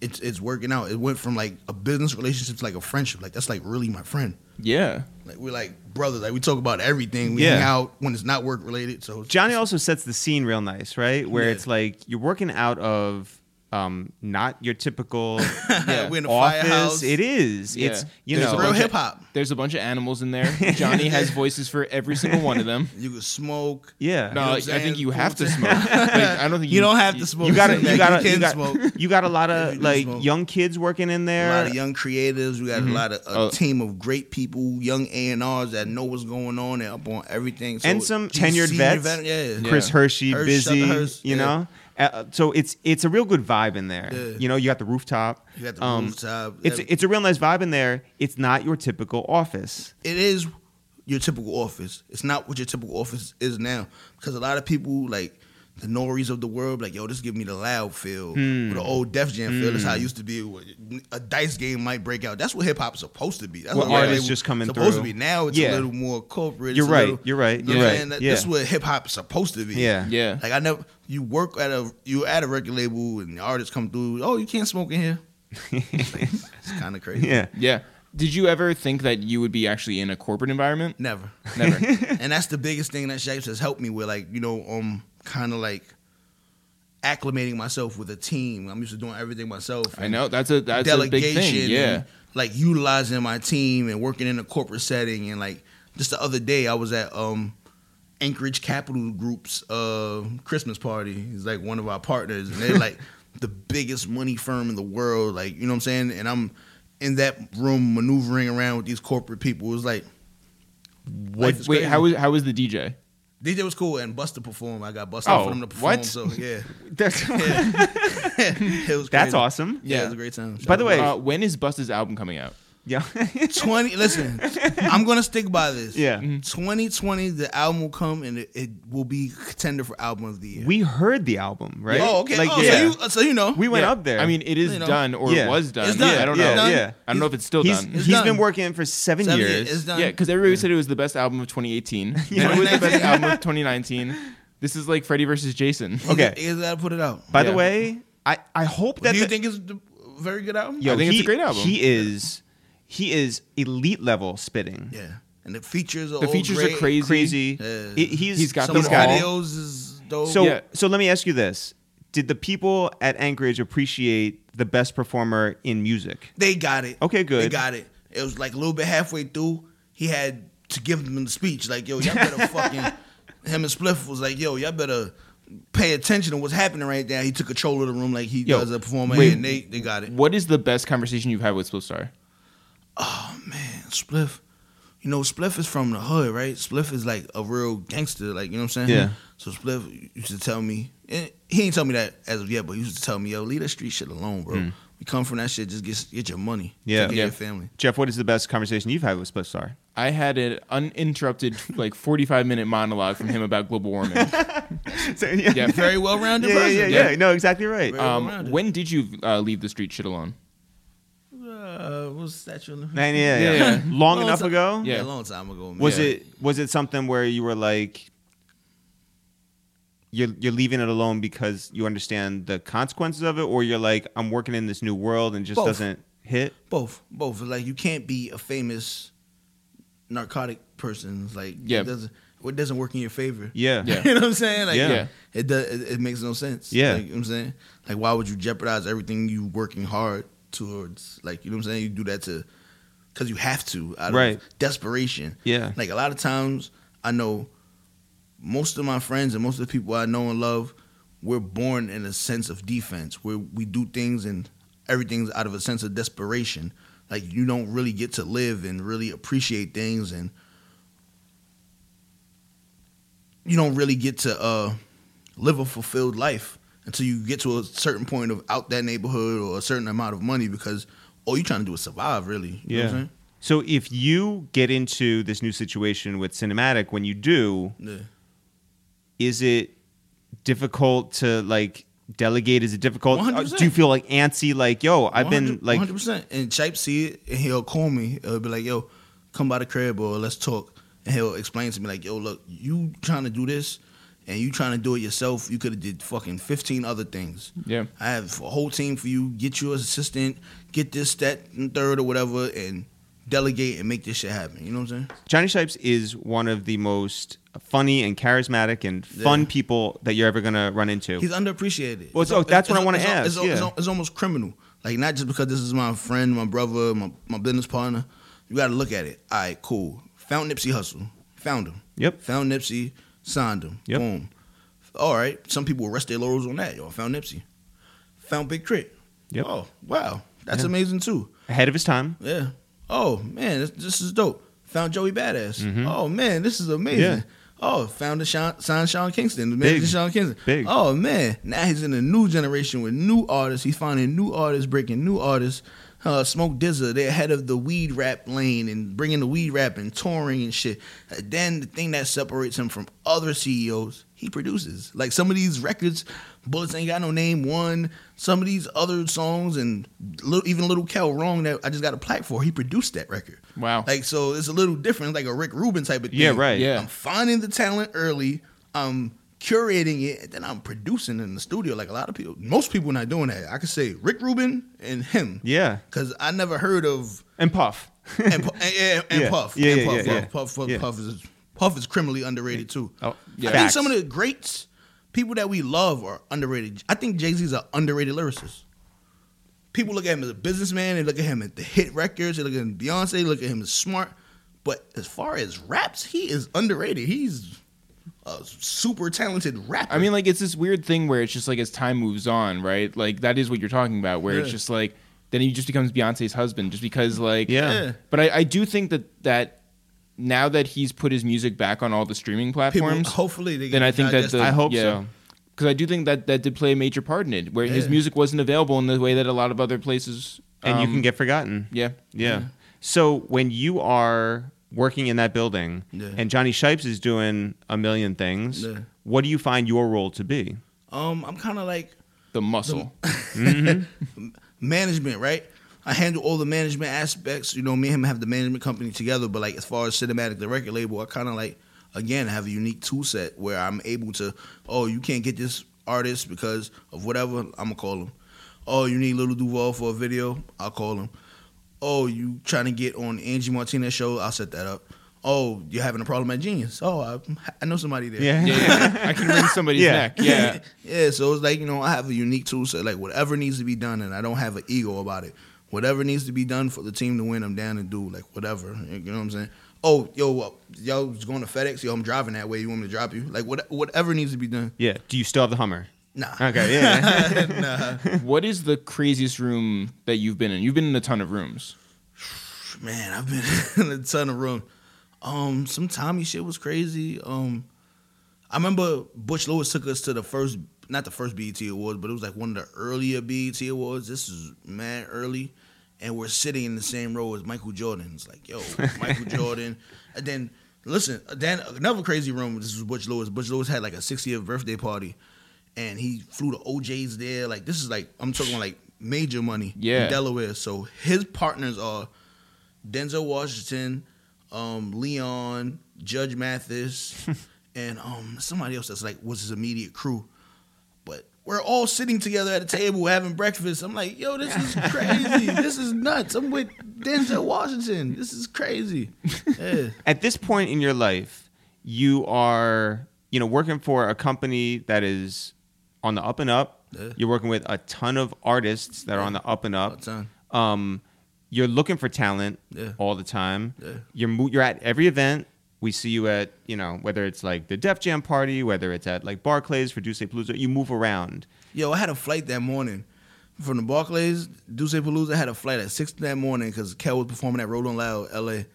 it's it's working out. It went from like a business relationship to like a friendship. Like that's like really my friend. Yeah. Like we're like brothers. Like we talk about everything. We Yeah. hang out when it's not work related. So Jonny also sets the scene real nice, right? Where Yeah. it's like you're working out of um, not your typical Yeah. we're in a office. firehouse. It is. Yeah. It's you There's know real hip hop. There's a bunch of animals in there. Jonny has voices for every single one of them. You can smoke. yeah. No, what I'm I saying? think you have to smoke. Like, I don't think You, you, don't have to smoke. you got you got can you got smoke. you got a lot of you like smoke. young kids working in there. A lot of young creatives. We got a lot of a Oh. team of great people, young A and R's that know what's going on and up on everything. So And some tenured vets. vet- yeah. Yeah. Chris Hershey, Hersh, busy, shout out to Hersh, you know. Uh, so it's it's a real good vibe in there. Yeah. You know, you got the rooftop. You got the Um, rooftop. It's it's a real nice vibe in there. It's not your typical office. it is your typical office. It's not what your typical office is now. Because a lot of people like the Norries of the world, like, yo, this give me the loud feel Hmm. or the old Def Jam feel. That's how it used to be. A dice game might break out. That's what hip hop's supposed to be. That's What what artists just coming supposed through. to be. Now it's Yeah. a little more corporate. You're right. little- You're right. You know You're right. That, Yeah. That's what hip hop's supposed to be. Yeah. Yeah. Like I never, you work at a, you at a record label and the artists come through. Oh, you can't smoke in here. It's kind of crazy. Yeah. Yeah. Did you ever think that you would be actually in a corporate environment? Never. Never. and that's the biggest thing that Shipes has helped me with, like you know, um, kind of like acclimating myself with a team. I'm used to doing everything myself. I know that's a that's a big delegation, thing. Yeah. and, like utilizing my team and working in a corporate setting. And like just the other day, I was at um Anchorage Capital Group's uh Christmas party. He's like one of our partners, and they're like the biggest money firm in the world. Like you know what I'm saying? And I'm in that room maneuvering around with these corporate people. It was like. is Wait, crazy. how was how was the DJ? DJ was cool and Busta performed. I got Busta Oh, for them to perform. what? So yeah, That's it was. that's awesome. Yeah, Yeah. it was a great time. By the way- Uh, when is Busta's album coming out? Yeah. twenty. Listen, I'm gonna stick by this. Yeah. Mm-hmm. 2020, the album will come and it, it will be contender for album of the year. we heard the album, right? Oh, okay. Like, oh, yeah. so you, uh, so you know. we went Yeah. up there. I mean, it is You know. done or Yeah. it was done. It's done. Yeah, I don't yeah, know. yeah. I don't know if it's still he's done. It's he's done. been working for seven, Seven years. years. It's done. Yeah, because everybody said it was the best album of 2018. Then it was the best album of 2019. This is like Freddie versus Jason. Okay. got- You gotta put it out. By the way, I, I hope that Do you the- think it's a very good album? Yo, I think it's a great album. He is he is elite level spitting. Yeah. And the features are The features great. are crazy. Crazy. Yeah. He- he's He's got Some He's of the got it. videos is dope. So Yeah. so let me ask you this: Did the people at Anchorage appreciate the best performer in music? They got it. Okay, good. They got it. It was like a little bit halfway through. He had to give them the speech, like, "Yo, y'all better fucking." Him and Spliff was like, "Yo, y'all better pay attention to what's happening right now." He took control of the room like he Yo, does a performer, wait. and they they got it. What is the best conversation you've had with Spliff Star? Oh man, Spliff. You know, Spliff is from the hood, right? Spliff is like a real gangster, like you know what I'm saying? Yeah. So Spliff used to tell me, and he ain't tell me that as of yet, but he used to tell me, "Yo, leave that street shit alone, bro. Mm. We come from that shit, just get get your money. Yeah. Take care Yeah. your family. Jeff, what is the best conversation you've had with Spliff Star? I had an uninterrupted like 45 minute monologue from him about global warming. So, yeah. Yeah. Very well rounded Yeah, yeah, person. yeah, yeah. No, exactly right. Um, well-rounded. when did you uh, leave the street shit alone? Uh, what's that? Your Man, yeah, yeah. Yeah, yeah. Long Long enough ti- ago. Yeah. a long time ago. Man. Was Yeah. it was it something where you were like you're you're leaving it alone because you understand the consequences of it, or you're like I'm working in this new world and just Both. doesn't hit? both? Both. Like you can't be a famous narcotic person. It's Like Yeah. it doesn't it doesn't work in your favor. Yeah. Yeah. you know what I'm saying? Like Yeah. Yeah. it does. It, it makes no sense. Yeah. Like, you know what I'm saying? Like why would you jeopardize everything you working hard towards? Like you know what I'm saying? You do that to because you have to out Right. of desperation. Yeah. Like a lot of times, I know most of my friends and most of the people I know and love, we're born in a sense of defense where we do things and everything's out of a sense of desperation. Like you don't really get to live and really appreciate things and you don't really get to uh, live a fulfilled life until you get to a certain point of out that neighborhood or a certain amount of money because all you're trying to do is survive really. You know what I'm So if you get into this new situation with cinematic, when you do. Yeah. is it difficult to like delegate? Is it difficult? 100%. Do you feel like antsy? Like, yo, I've been like, 100%. And Shipes see it and he'll call me. He'll be like, yo, come by the crib or let's talk. And he'll explain to me like, yo, look, you trying to do this and you trying to do it yourself. You could have did fucking 15 other things. Yeah. I have a whole team for you. Get you an assistant, get this, that, and third or whatever, and delegate and make this shit happen. You know what I'm saying? Jonny Shipes is one of the most funny and charismatic and fun Yeah. people that you're ever gonna run into. He's underappreciated. Well, so that's what I wanna ask, It's, it's, yeah. it's almost criminal. Like not just because this is my friend, my brother, my, my business partner. You got to look at it. All right, cool. Found Nipsey Hussle. Found him. Yep. Found Nipsey. Signed him. Yep. Boom. All right. Some people will rest their laurels on that. Yo, found Nipsey. Found Big Crit. Yep. Oh wow, that's Yeah. amazing too. Ahead of his time. Yeah. Oh man, this, this is dope. Found Joey Bada$$. Mhm. Oh man, this is amazing. Yeah. Oh, found the Sean, signed Sean Kingston. Big. Sean Kingston. Big. Oh man, now he's in a new generation with new artists. He's finding new artists, breaking new artists. Uh, Smoke DZA, they're ahead of the weed rap lane and bringing the weed rap and touring and shit. Then the thing that separates him from other CEOs, he produces. Like some of these records, Bullets Ain't Got No Name, one. Some of these other songs and little, even Luh Kel Wrong that I just got a plaque for, he produced that record. Wow. Like so, it's a little different, like a Rick Rubin type of thing. Yeah, right. Yeah. I'm finding the talent early. I'm curating it, then I'm producing in the studio. Like a lot of people, most people not doing that. I could say Rick Rubin and him. Yeah. Because I never heard of And Puff. and, and, and, and Yeah. Puff. Yeah, and yeah, Puff, yeah, Puff, yeah. Puff, Puff, Yeah. Puff is Puff is criminally underrated too. Oh, Yeah. I think some of the greats, people that we love, are underrated. I think Jay Z's an underrated lyricist. People look at him as a businessman. They look at him at the hit records. They look at him Beyonce. They look at him as smart. But as far as raps, he is underrated. He's a super talented rapper. I mean, like it's this weird thing where it's just like as time moves on, right? Like that is what you're talking about, where it's just like then he just becomes Beyonce's husband, just because like Yeah. yeah. But I, I do think that that now that he's put his music back on all the streaming people, platforms, hopefully, they then I think that digest the. I hope yeah. so. Because I do think that that did play a major part in it, where his music wasn't available in the way that a lot of other places. And you um, can get forgotten. yeah, Yeah. So when you are working in that building Yeah. and Jonny Shipes is doing a million things, Yeah. what do you find your role to be? um, I'm kind of like the muscle. management, right? I handle all the management aspects. You know, me and him have the management company together, but like as far as cinematic, the record label, I kind of like again have a unique tool set where I'm able to. Oh, you can't get this artist because of whatever. I'm gonna call him. Oh, you need Lil Duval for a video. I'll call him. Oh, you trying to get on Angie Martinez show? I'll set that up. Oh, you're having a problem at Genius. Oh, I, I know somebody there. Yeah. yeah, yeah. I can wring somebody's Yeah. neck. Yeah, yeah, so it's like, you know, I have a unique tool set. Like, whatever needs to be done, and I don't have an ego about it. Whatever needs to be done for the team to win, I'm down to do. Like, whatever. You know what I'm saying? Oh, yo, uh, y'all was going to FedEx. Yo, I'm driving that way. You want me to drop you? Like, what, whatever needs to be done. Yeah. Do you still have the Hummer? Nah. Okay. Yeah. nah. What is the craziest room that you've been in? You've been in a ton of rooms. Man, I've been in a ton of rooms. Um, some Tommy shit was crazy. Um, I remember Butch Lewis took us to the first not the first BET Awards, but it was like one of the earlier BET Awards. This is mad early, and we're sitting in the same row as Michael Jordan. It's like, yo, Michael Jordan, and then listen, then another crazy room. This was Butch Lewis. Butch Lewis had like a 60th birthday party, and he flew to O'Jays there. Like this is like I'm talking like major money Yeah. in Delaware. So his partners are Denzel Washington, um, Leon, Judge Mathis, and um, somebody else that's like was his immediate crew. But we're all sitting together at a table having breakfast. I'm like, yo, this is crazy. this is nuts. I'm with Denzel Washington. This is crazy. Yeah. At this point in your life, you are, you know, working for a company that is on the up and up. Yeah. You're working with a ton of artists that are on the up and up. Um, you're looking for talent Yeah. all the time. Yeah. You're mo- you're at every event. We see you at you know whether it's like the Def Jam party, whether it's at like Barclays for Duce Palooza. You move around. Yo, I had a flight that morning from the Barclays, Duce Palooza. I had a flight at six that morning because Kel was performing at Rolling Loud, L.A.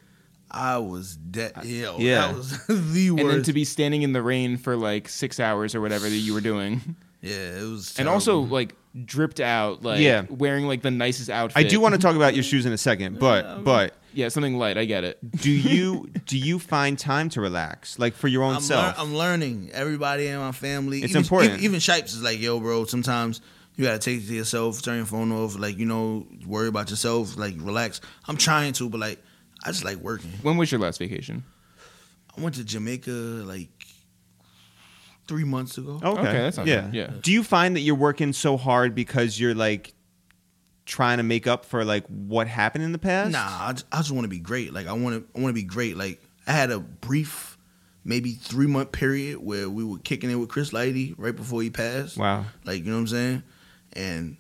I was dead. Yo, Yeah. that was the worst. And then to be standing in the rain for like six hours or whatever that you were doing, yeah, it was. and also like dripped out, like Yeah. wearing like the nicest outfit. I do want to talk about your shoes in a second, but but yeah, something light. I get it. do you do you find time to relax, like for your own I'm, self? lear- I'm learning. Everybody in my family. It's even, important. Even, even Shipes is like, yo, bro. Sometimes you gotta take it to yourself, turn your phone off, like you know, worry about yourself, like relax. I'm trying to, but like I just like working. When was your last vacation? I went to Jamaica like three months ago. Okay, Okay, that's not yeah. bad, yeah. Do you find that you're working so hard because you're like trying to make up for like what happened in the past? Nah, I just, I just want to be great. Like I want to, I want to be great. Like I had a brief, maybe three month period where we were kicking it with Chris Lighty right before he passed. Wow. Like you know what I'm saying, and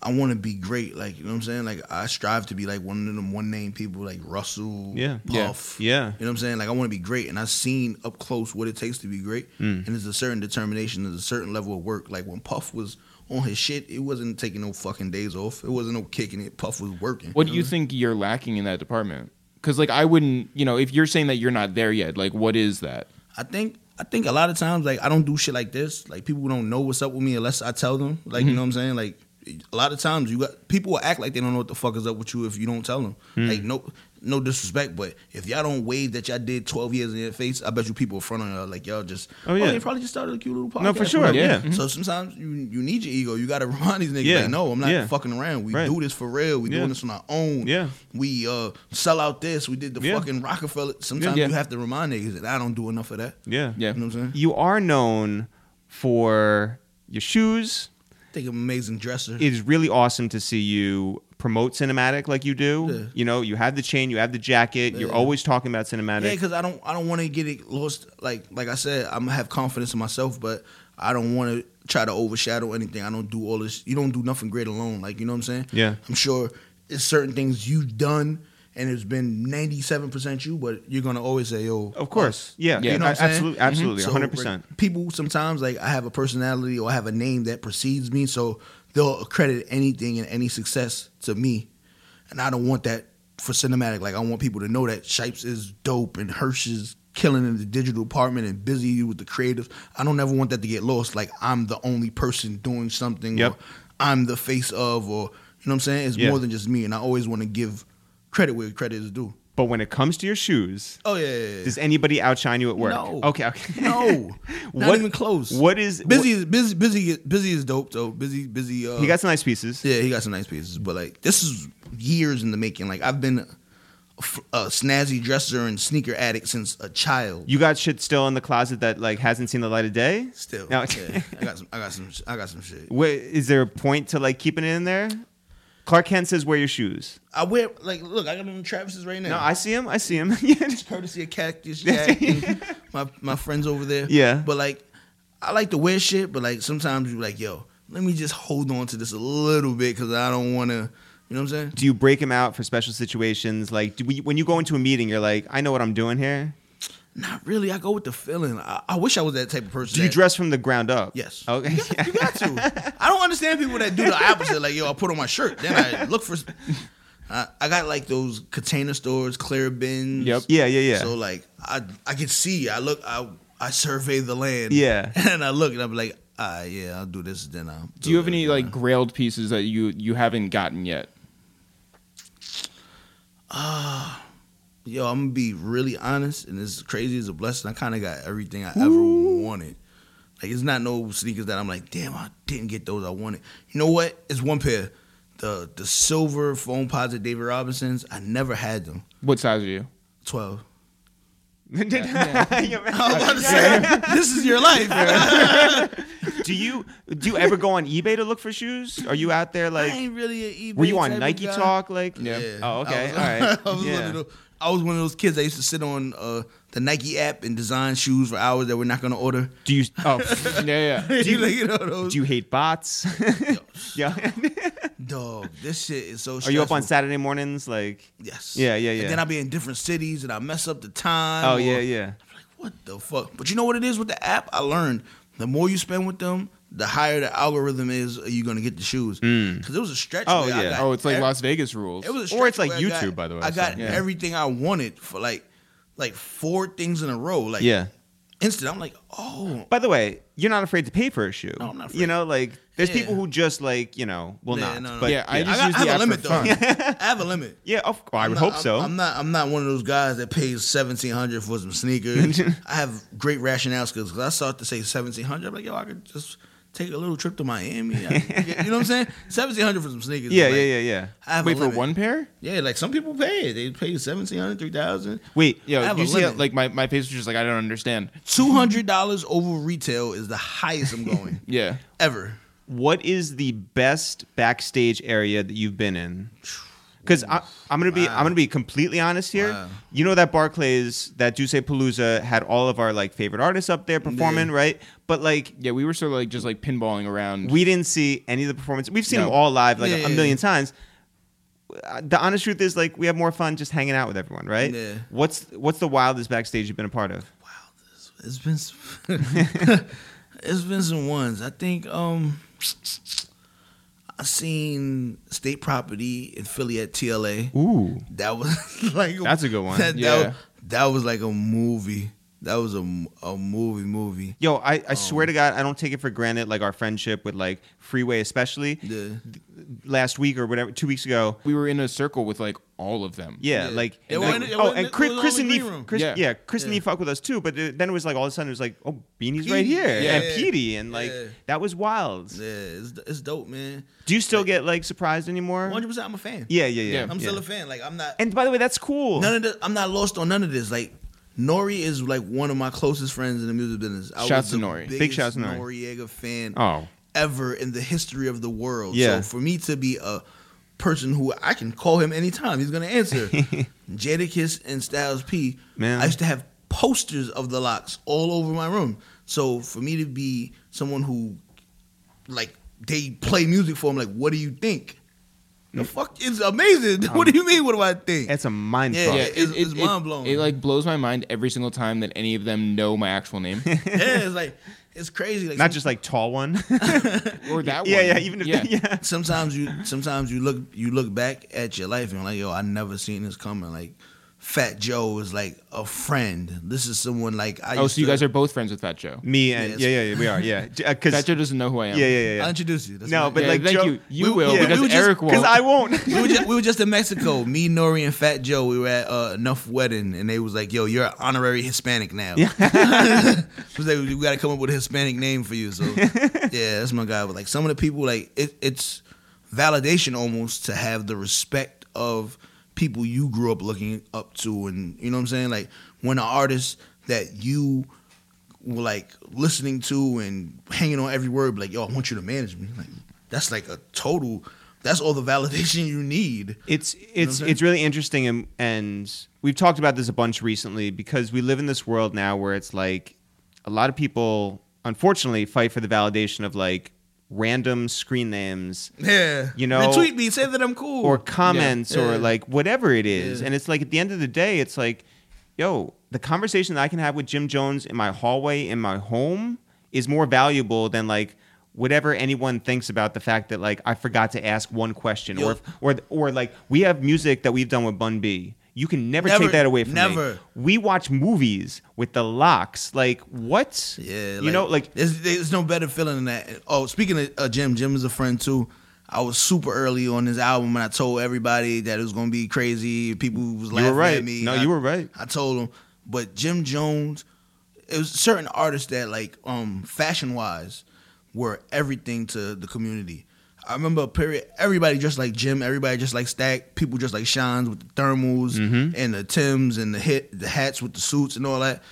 I want to be great. Like you know what I'm saying. Like I strive to be like one of them one name people like Russell, Yeah. Puff. Yeah. You know what I'm saying? Like I want to be great, and I've seen up close what it takes to be great. Mm. And there's a certain determination, there's a certain level of work. Like when Puff was on his shit, it wasn't taking no fucking days off. It wasn't no kicking it. Puff was working. What do you think you're lacking in that department? Because like I wouldn't, you know, if you're saying that you're not there yet, like what is that? I think I think a lot of times like I don't do shit like this. Like people don't know what's up with me unless I tell them. Like you know what I'm saying? Like a lot of times you got people will act like they don't know what the fuck is up with you if you don't tell them. Like no no disrespect, but if y'all don't wave that y'all did 12 years in your face, I bet you people in front of y'all like y'all just Oh, yeah. they probably just started a cute little podcast. No, for sure, whatever. yeah. Mhm. So sometimes you you need your ego. You got to remind these niggas Yeah. like no, I'm not Yeah. fucking around. We Right. do this for real. We Yeah. doing this on our own. Yeah. We uh sell out this. We did the Yeah. fucking Rockefeller. Sometimes Yeah. you have to remind niggas that I don't do enough of that. Yeah. Yeah. You know what I'm saying? You are known for your shoes. I think an amazing dresser. It is really awesome to see you promote cinematic like you do. Yeah. You know, you have the chain, you have the jacket. You're always talking about cinematic. Yeah, because I don't I don't want to get it lost. Like like I said, I'm have confidence in myself, but I don't want to try to overshadow anything. I don't do all this. You don't do nothing great alone. Like you know what I'm saying? Yeah. I'm sure it's certain things you've done, and it's been 97 percent you, but you're gonna always say, oh, of course. Yeah. Yeah. You know saying? absolutely. Absolutely. So, 100%. like, people sometimes like I have a personality or I have a name that precedes me, so they'll accredit anything and any success to me, and I don't want that for cinematic. Like I want people to know that Shipes is dope and Hirsch is killing in the digital department and busy with the creatives. I don't ever want that to get lost. Like I'm the only person doing something, Yep. or I'm the face of, or you know what I'm saying. It's Yeah. more than just me, and I always want to give credit where credit is due. But when it comes to your shoes, Oh yeah, yeah, yeah. does anybody outshine you at work? No. Okay. Okay. No, not What- even close. What is Busy is busy. Busy. Busy is dope. though. busy. Busy. Uh, He got some nice pieces. yeah, he got some nice pieces. But like this is years in the making. Like I've been a snazzy dresser and sneaker addict since a child. You got shit still in the closet that like hasn't seen the light of day. Still, No. yeah, I got some. I got some. I got some shit. Wait, is there a point to like keeping it in there? Clark Kent says wear your shoes. I wear like look. I got them in Travis's right now. No, I see him. I see him. yeah. courtesy of Cactus Jack and my my friends over there. Yeah. But like, I like to wear shit, but like sometimes you're like, yo, let me just hold on to this a little bit because I don't want to. You know what I'm saying? Do you break him out for special situations? Like, do we, when you go into a meeting, you're like, I know what I'm doing here. Not really. I go with the feeling. I, I wish I was that type of person. Do you that- dress from the ground up? Yes. Okay. You got to. I don't understand people that do the opposite. Like, yo, I put on my shirt, then I look for. I, I got like those container stores, clear bins. Yep. yeah, yeah, yeah. So like, I I can see. I look. I I survey the land. Yeah. And I look and I'm like, ah, yeah, I'll do this. Then I'll. Do you have any like grailed pieces that you you haven't gotten yet? Yo, I'm gonna be really honest, and as crazy as a blessing, I kind of got everything I ever wanted. Like it's not no sneakers that I'm like, damn, I didn't get those I wanted. You know what? It's one pair, the the silver Foamposite David Robinsons. I never had them. What size are you? Twelve. Yeah. I was about to say, this is your life. do you do you ever go on eBay to look for shoes? Are you out there like? I ain't really an eBay Were you on Nike guy. Talk? Like, Yeah. Oh, okay. I was, All right. I was, one Yeah. I was one of those kids that used to sit on uh, the Nike app and design shoes for hours that we're not gonna order. Do you? Oh, Yeah, yeah. Do you, like, you know those? do you hate bots? yeah. Dog, this shit is so. Are you up on. Saturday mornings? Like, Yes. Yeah, yeah, yeah. And then I'll be in different cities and I mess up the time. oh or- yeah, yeah. What the fuck? But you know what it is with the app? I learned the more you spend with them, the higher the algorithm is. Are You're gonna get the shoes. Mm. Because it was a stretch. Oh, yeah. got Oh, it's like ev- Las Vegas rules. It was a Or it's like YouTube, got- by the way, I got so, yeah. everything I wanted for like, like four things in a row. Like Yeah. instant. I'm like, oh, By the way, you're not afraid to pay for a shoe. No, I'm not You know, like there's Yeah. people who just like you know will Yeah, not. no, no. But Yeah, I I, just got, use I have the a app limit for though. fun. I have a limit. yeah, of, I I'm would not- hope I'm- so. I'm not. I'm not one of those guys that pays seventeen hundred for some sneakers. I have great rationales because I start to say seventeen hundred. I'm like, yo, I could just take a little trip to Miami. I you know what I'm saying? Seventeen hundred for some sneakers. yeah, is yeah, yeah, yeah. I have Wait for one pair? Yeah, like some people pay. They pay 1700 3000 Wait, Yo, you see, how, like my my face was just like I don't understand. Two hundred dollars over retail is the highest I'm going Yeah. ever. what is the best backstage area that you've been in? Because I'm gonna be Wow. I'm gonna be completely honest here. Wow. You know that Barclays, that Duce Palooza had all of our like favorite artists up there performing, Yeah. right? But like Yeah, we were sort of like just like pinballing around. we didn't see any of the performances. We've seen No. them all live like Yeah, a yeah, million yeah. times. Uh, The honest truth is, like, we have more fun just hanging out with everyone, right? Yeah. What's What's the wildest backstage you've been a part of? Wildest. It's been some, it's been some ones. I think um I seen state property in Philly at TLA. Ooh, That was like That's a good one. That, that Yeah. was, that was like a movie. That was a, a movie movie. yo, I, Um, I swear to God, I don't take it for granted. Like our friendship with like Freeway, especially Yeah. last week or whatever, two weeks ago. we were in a circle with like all of them. Yeah, Yeah. like, They like- in- oh, and Chris, Chris and in Nee, the green room. Chris, yeah. Yeah. Chris and Yeah. Fuck with us too. But then it was like all of a sudden it was like, oh, Beanie's Petey. right here, Yeah. and Petey, and like Yeah. that was wild. Yeah, it's, it's dope, man. Do you still get like surprised anymore? 100%, I'm a fan. Yeah, yeah, yeah. Yeah. I'm yeah. still a fan. Like I'm not. And by the way, that's cool. None of this. I'm not lost on none of this. Like Nori is like one of my closest friends in the music business. I Shouts was to Nori. Big shouts to Nori. Noriega fan oh, ever in the history of the world. Yeah. So for me to be a person who I can call him anytime, he's gonna answer. Jadakiss and Styles P. Man. I used to have posters of the LOX all over my room. So for me to be someone who, like, they play music for him, like, what do you think? The fuck is amazing. what do you mean? What do I think? That's a mind Yeah, fuck. yeah. it's- it's mind-blowing. It, like blows my mind every single time that any of them know my actual name yeah, it's like it's crazy. Like Not some- just like tall one. or that yeah, one. yeah. Yeah. Even if yeah. yeah. sometimes you sometimes you look you look back at your life and you're like, yo, I never seen this coming. Like Fat Joe is like a friend. This is someone like I. Oh, used so you to- guys are both friends with Fat Joe. Me and Yes. yeah, yeah, yeah, we are. Yeah, because Fat Joe doesn't know who I am. yeah, yeah, yeah, I'll introduce you. That's No, but Yeah, like thank Joe, you. You we- will yeah, because we were just- Eric won't. because I won't. we were, just, we were just in Mexico. Me, Nori, and Fat Joe. We were at uh, Enuff Wedding, and they was like, "Yo, you're an honorary Hispanic now." Yeah. was like, "We got to come up with a Hispanic name for you." So, yeah, that's my guy. But like some of the people, like it, it's validation almost to have the respect of people you grew up looking up to, and you know what I'm saying. Like when an artist that you were like listening to and hanging on every word, like, "Yo, I want you to manage me." Like that's like a total. That's all the validation you need. It's what I'm it's it's really interesting, and, and we've talked about this a bunch recently because we live in this world now where it's like a lot of people, unfortunately, fight for the validation of like random screen names Yeah, You know- retweet me, say that I'm cool. or comments Yeah. or like whatever it is, Yeah. and it's like at the end of the day, it's like, yo, the conversation that I can have with Jim Jones in my hallway in my home is more valuable than like whatever anyone thinks about the fact that like I forgot to ask one question or if, or or like we have music that we've done with Bun B. You can never, Never- take that away from me. never. We watch movies with the LOX. Like what? Yeah, you know, like there's, there's no better feeling than that. Oh, speaking of uh, Jim, Jim is a friend too. I was super early on this album, and I told everybody that it was gonna be crazy. People was laughing right. at me. No, I- you were right. I told him, but Jim Jones, it was certain artists that like um fashion wise were everything to the community. I remember a period everybody just like Jim, everybody just like Stack, people just like Shines with the thermals Mhm. and the Tims and the hit the hats with the suits and all that.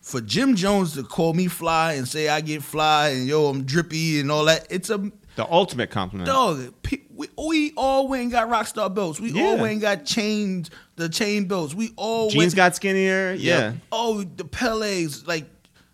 For Jim Jones to call me fly and say I get fly and yo I'm drippy and all that, it's a the ultimate compliment. Dog, we, we all went and got Rockstar belts. We all went and got chains, the chain belts. We all Jeans went, got skinnier. Yeah. Oh, the Pele's like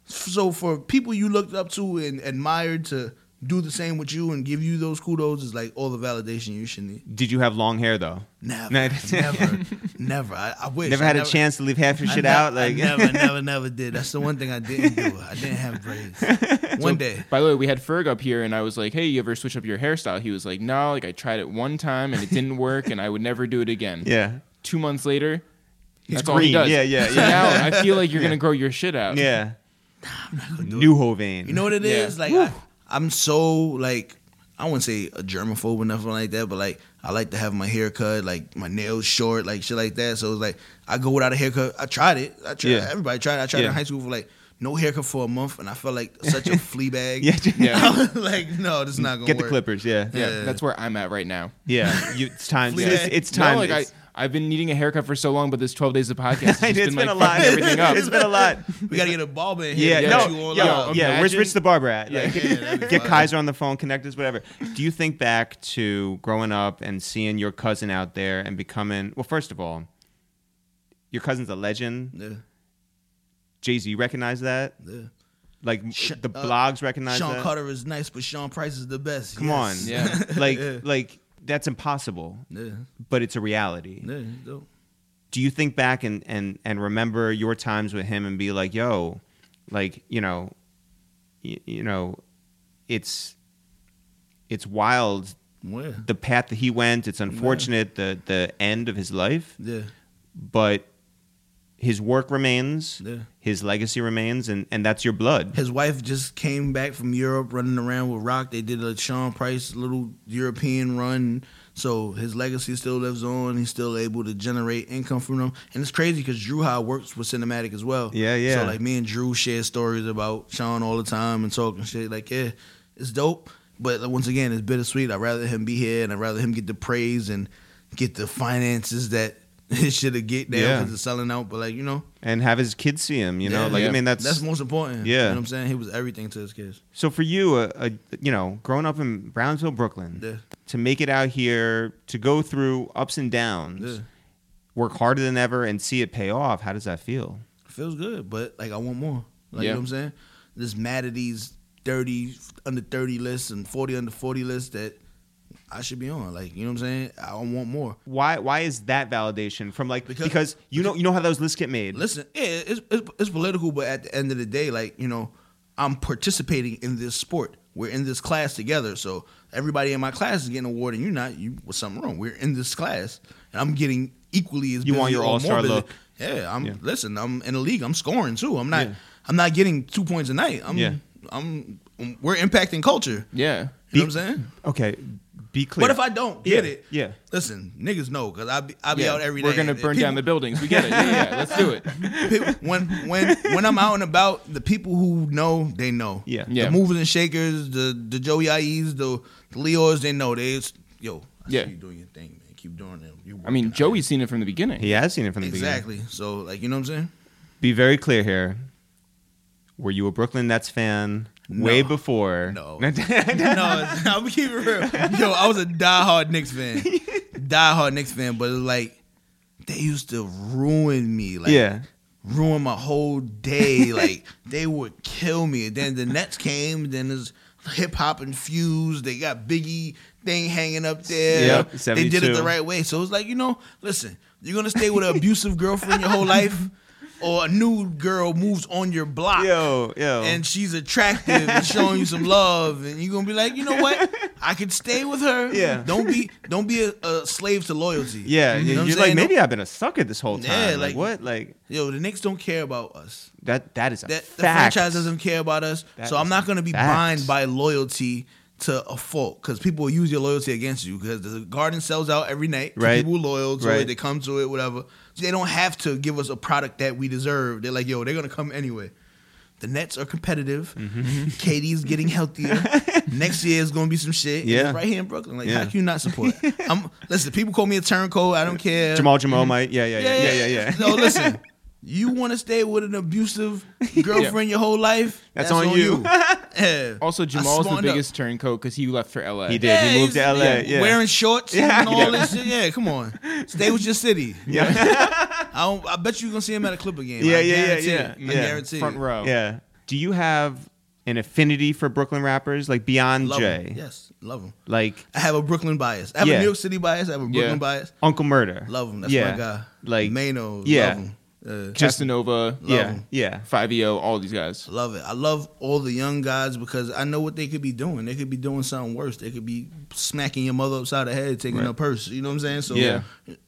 so for people you looked up to and admired to do the same with you and give you those kudos is like all the validation you should need. Did you have long hair though? Never, No. never, never. I, I wish. Never I had a chance to leave half your shit ne- out. Like I never, never, never did. That's the one thing I didn't do. I didn't have braids. One day. By the way, we had Ferg up here, and I was like, "Hey, you ever switch up your hairstyle?" He was like, "No, like I tried it one time and it didn't work, and I would never do it again." yeah. Two months later, He's that's all he green. does. Yeah, yeah, So yeah. now I feel like you're Yeah. gonna grow your shit out. Yeah. New Hovain. You know what it Yeah. is? Like I, I'm so like I wouldn't say a germaphobe or nothing like that, but like I like to have my hair cut, like my nails short, like shit like that. So it's like I go without a haircut. I tried it. I tried. Yeah. Everybody tried. it. I tried it Yeah. in high school for like no haircut for a month, and I felt like such a flea bag. Yeah. Yeah. like no, this is not gonna Get the clippers. Yeah. Yeah, Yeah. that's where I'm at right now. Yeah. You, it's time. Flea It's, bag. it's No, time. like I, It's- I've been needing a haircut for so long, but this 12 days of podcast has it's just been, been, a lot. everything up. It's been a lot. We gotta get a barber in here. Yeah, to no, get you all yo, out. yeah. Where's Rich the barber at? Yeah. Like, Yeah, that'd get fine. Kaiser on the phone, connect us, whatever. Do you think back to growing up and seeing your cousin out there and becoming? Well, first of all, your cousin's a legend. Yeah, Jay Z recognize that. yeah. Like Sh- the uh, blogs recognize Sean that. Sean Carter is nice, but Sean Price is the best. Come Yes. on, Yeah. like Yeah. like that's impossible, Yeah, but it's a reality. yeah, dope. do you think back and, and, and remember your times with him and be like, yo, like, you know, y- you know, it's it's wild Yeah, the path that he went. It's unfortunate the the end of his life, yeah, but his work remains, yeah. his legacy remains, and, and that's your blood. His wife just came back from Europe running around with Rock. They did a Sean Price little European run. So his legacy still lives on. He's still able to generate income from them. And it's crazy because Drew Howe works with Cinematic as well. Yeah, yeah. So like me and Drew share stories about Sean all the time and talking shit. Like, yeah, it's dope. But once again, it's bittersweet. I'd rather him be here and I'd rather him get the praise and get the finances that his shit to get there Yeah. because it's selling out. But like, you know, and have his kids see him, you know? Yeah. like I mean that's, that's most important. Yeah. You know what I'm saying? He was everything to his kids. so for you, a, a you know, growing up in Brownsville, Brooklyn, Yeah. to make it out here, to go through ups and downs, Yeah. work harder than ever and see it pay off, how does that feel? feels good, but like I want more. Like Yeah. you know what I'm saying? Just mad at these thirty under thirty lists and forty under forty lists that I should be on. Like you know what I'm saying? I don't want more. Why why is that validation from like because, Because- you know you know how those lists get made? Listen, yeah, it's, it's it's political, but at the end of the day, like you know, I'm participating in this sport. We're in this class together, so everybody in my class is getting an award, and you're not. You was something wrong. We're in this class, and I'm getting equally as You want your all-star look. Yeah, I'm. Yeah. Listen, I'm in the league. I'm scoring too. I'm not. Yeah. I'm not getting two points a night. I'm. Yeah. I'm. We're impacting culture. Yeah. You know what I'm saying? Okay, be clear. What if I don't get Yeah, it? yeah. Listen, niggas know because I be I be yeah. out every day. We're gonna burn down the buildings. We get it. Yeah, yeah. Let's do it. people, when when when I'm out and about, the people who know, they know. Yeah. Yeah. The movers and shakers, the the Joey I.E.s, the, the Leos, they know. They yo, I Yeah. see you doing your thing, man. Keep doing it. You're I mean, working out. Joey's seen it from the beginning. He has seen it from the beginning. exactly. So like you know what I'm saying? Be very clear here. Were you a Brooklyn Nets fan way No. before? No. no, I'm keeping it real. Yo, I was a diehard Knicks fan, diehard Knicks fan, but it was like they used to ruin me. Like, yeah. ruin my whole day. like they would kill me. And then the Nets came. Then there's hip hop infused. They got Biggie thing hanging up there. Yep, they did it the right way. So it's like you know, listen, you're gonna stay with an abusive girlfriend your whole life. Or a new girl moves on your block. Yo, yo. and she's attractive and showing you some love, and you're gonna be like, you know what? I could stay with her. Yeah. Don't be don't be a, a slave to loyalty. yeah, You know you're like saying? maybe I've been a sucker this whole time. Yeah, like, like- what? Like Yo, the Knicks don't care about us. that? That is a That the franchise doesn't care about us. That so I'm not gonna be fact. blind by loyalty to a fault because people will use your loyalty against you because the garden sells out every night. Right. People are loyal to Right. it. They come to it, whatever. So they don't have to give us a product that we deserve. They're like, yo, they're gonna come anyway. The Nets are competitive. Mm-hmm. KD's getting healthier. Next year is gonna be some shit. Yeah. it's right here in Brooklyn. Like, Yeah. how can you not support? I'm listen. People call me a turncoat. I don't care. Jamal Jamal might. Yeah, yeah, yeah, yeah, yeah, yeah. No, listen. You want to stay with an abusive girlfriend your whole life? That's on you. Yeah. Also, Jamal's the smartened up. biggest turncoat because he left for LA. He did. he moved to LA. Yeah. Wearing shorts Yeah. and all this shit. Yeah, come on. Stay with your city. Yeah. I, don't, I bet you're going to see him at a Clipper game. Yeah, I yeah, yeah, yeah. I Yeah. guarantee Front row. yeah. Do you have an affinity for Brooklyn rappers like beyond Love Jay? him. Yes, love him. Like I have a Brooklyn bias. I have Yeah. a New York City bias. I have a Brooklyn Yeah. bias. Uncle Murder. Love him. That's yeah. my guy. Like Maino. yeah. Love him. Uh, Casanova, yeah, him. yeah. Fivio, all these guys. Love it. I love all the young guys because I know what they could be doing. They could be doing something worse. They could be smacking your mother upside the head, taking Right. her purse. You know what I'm saying? So Yeah.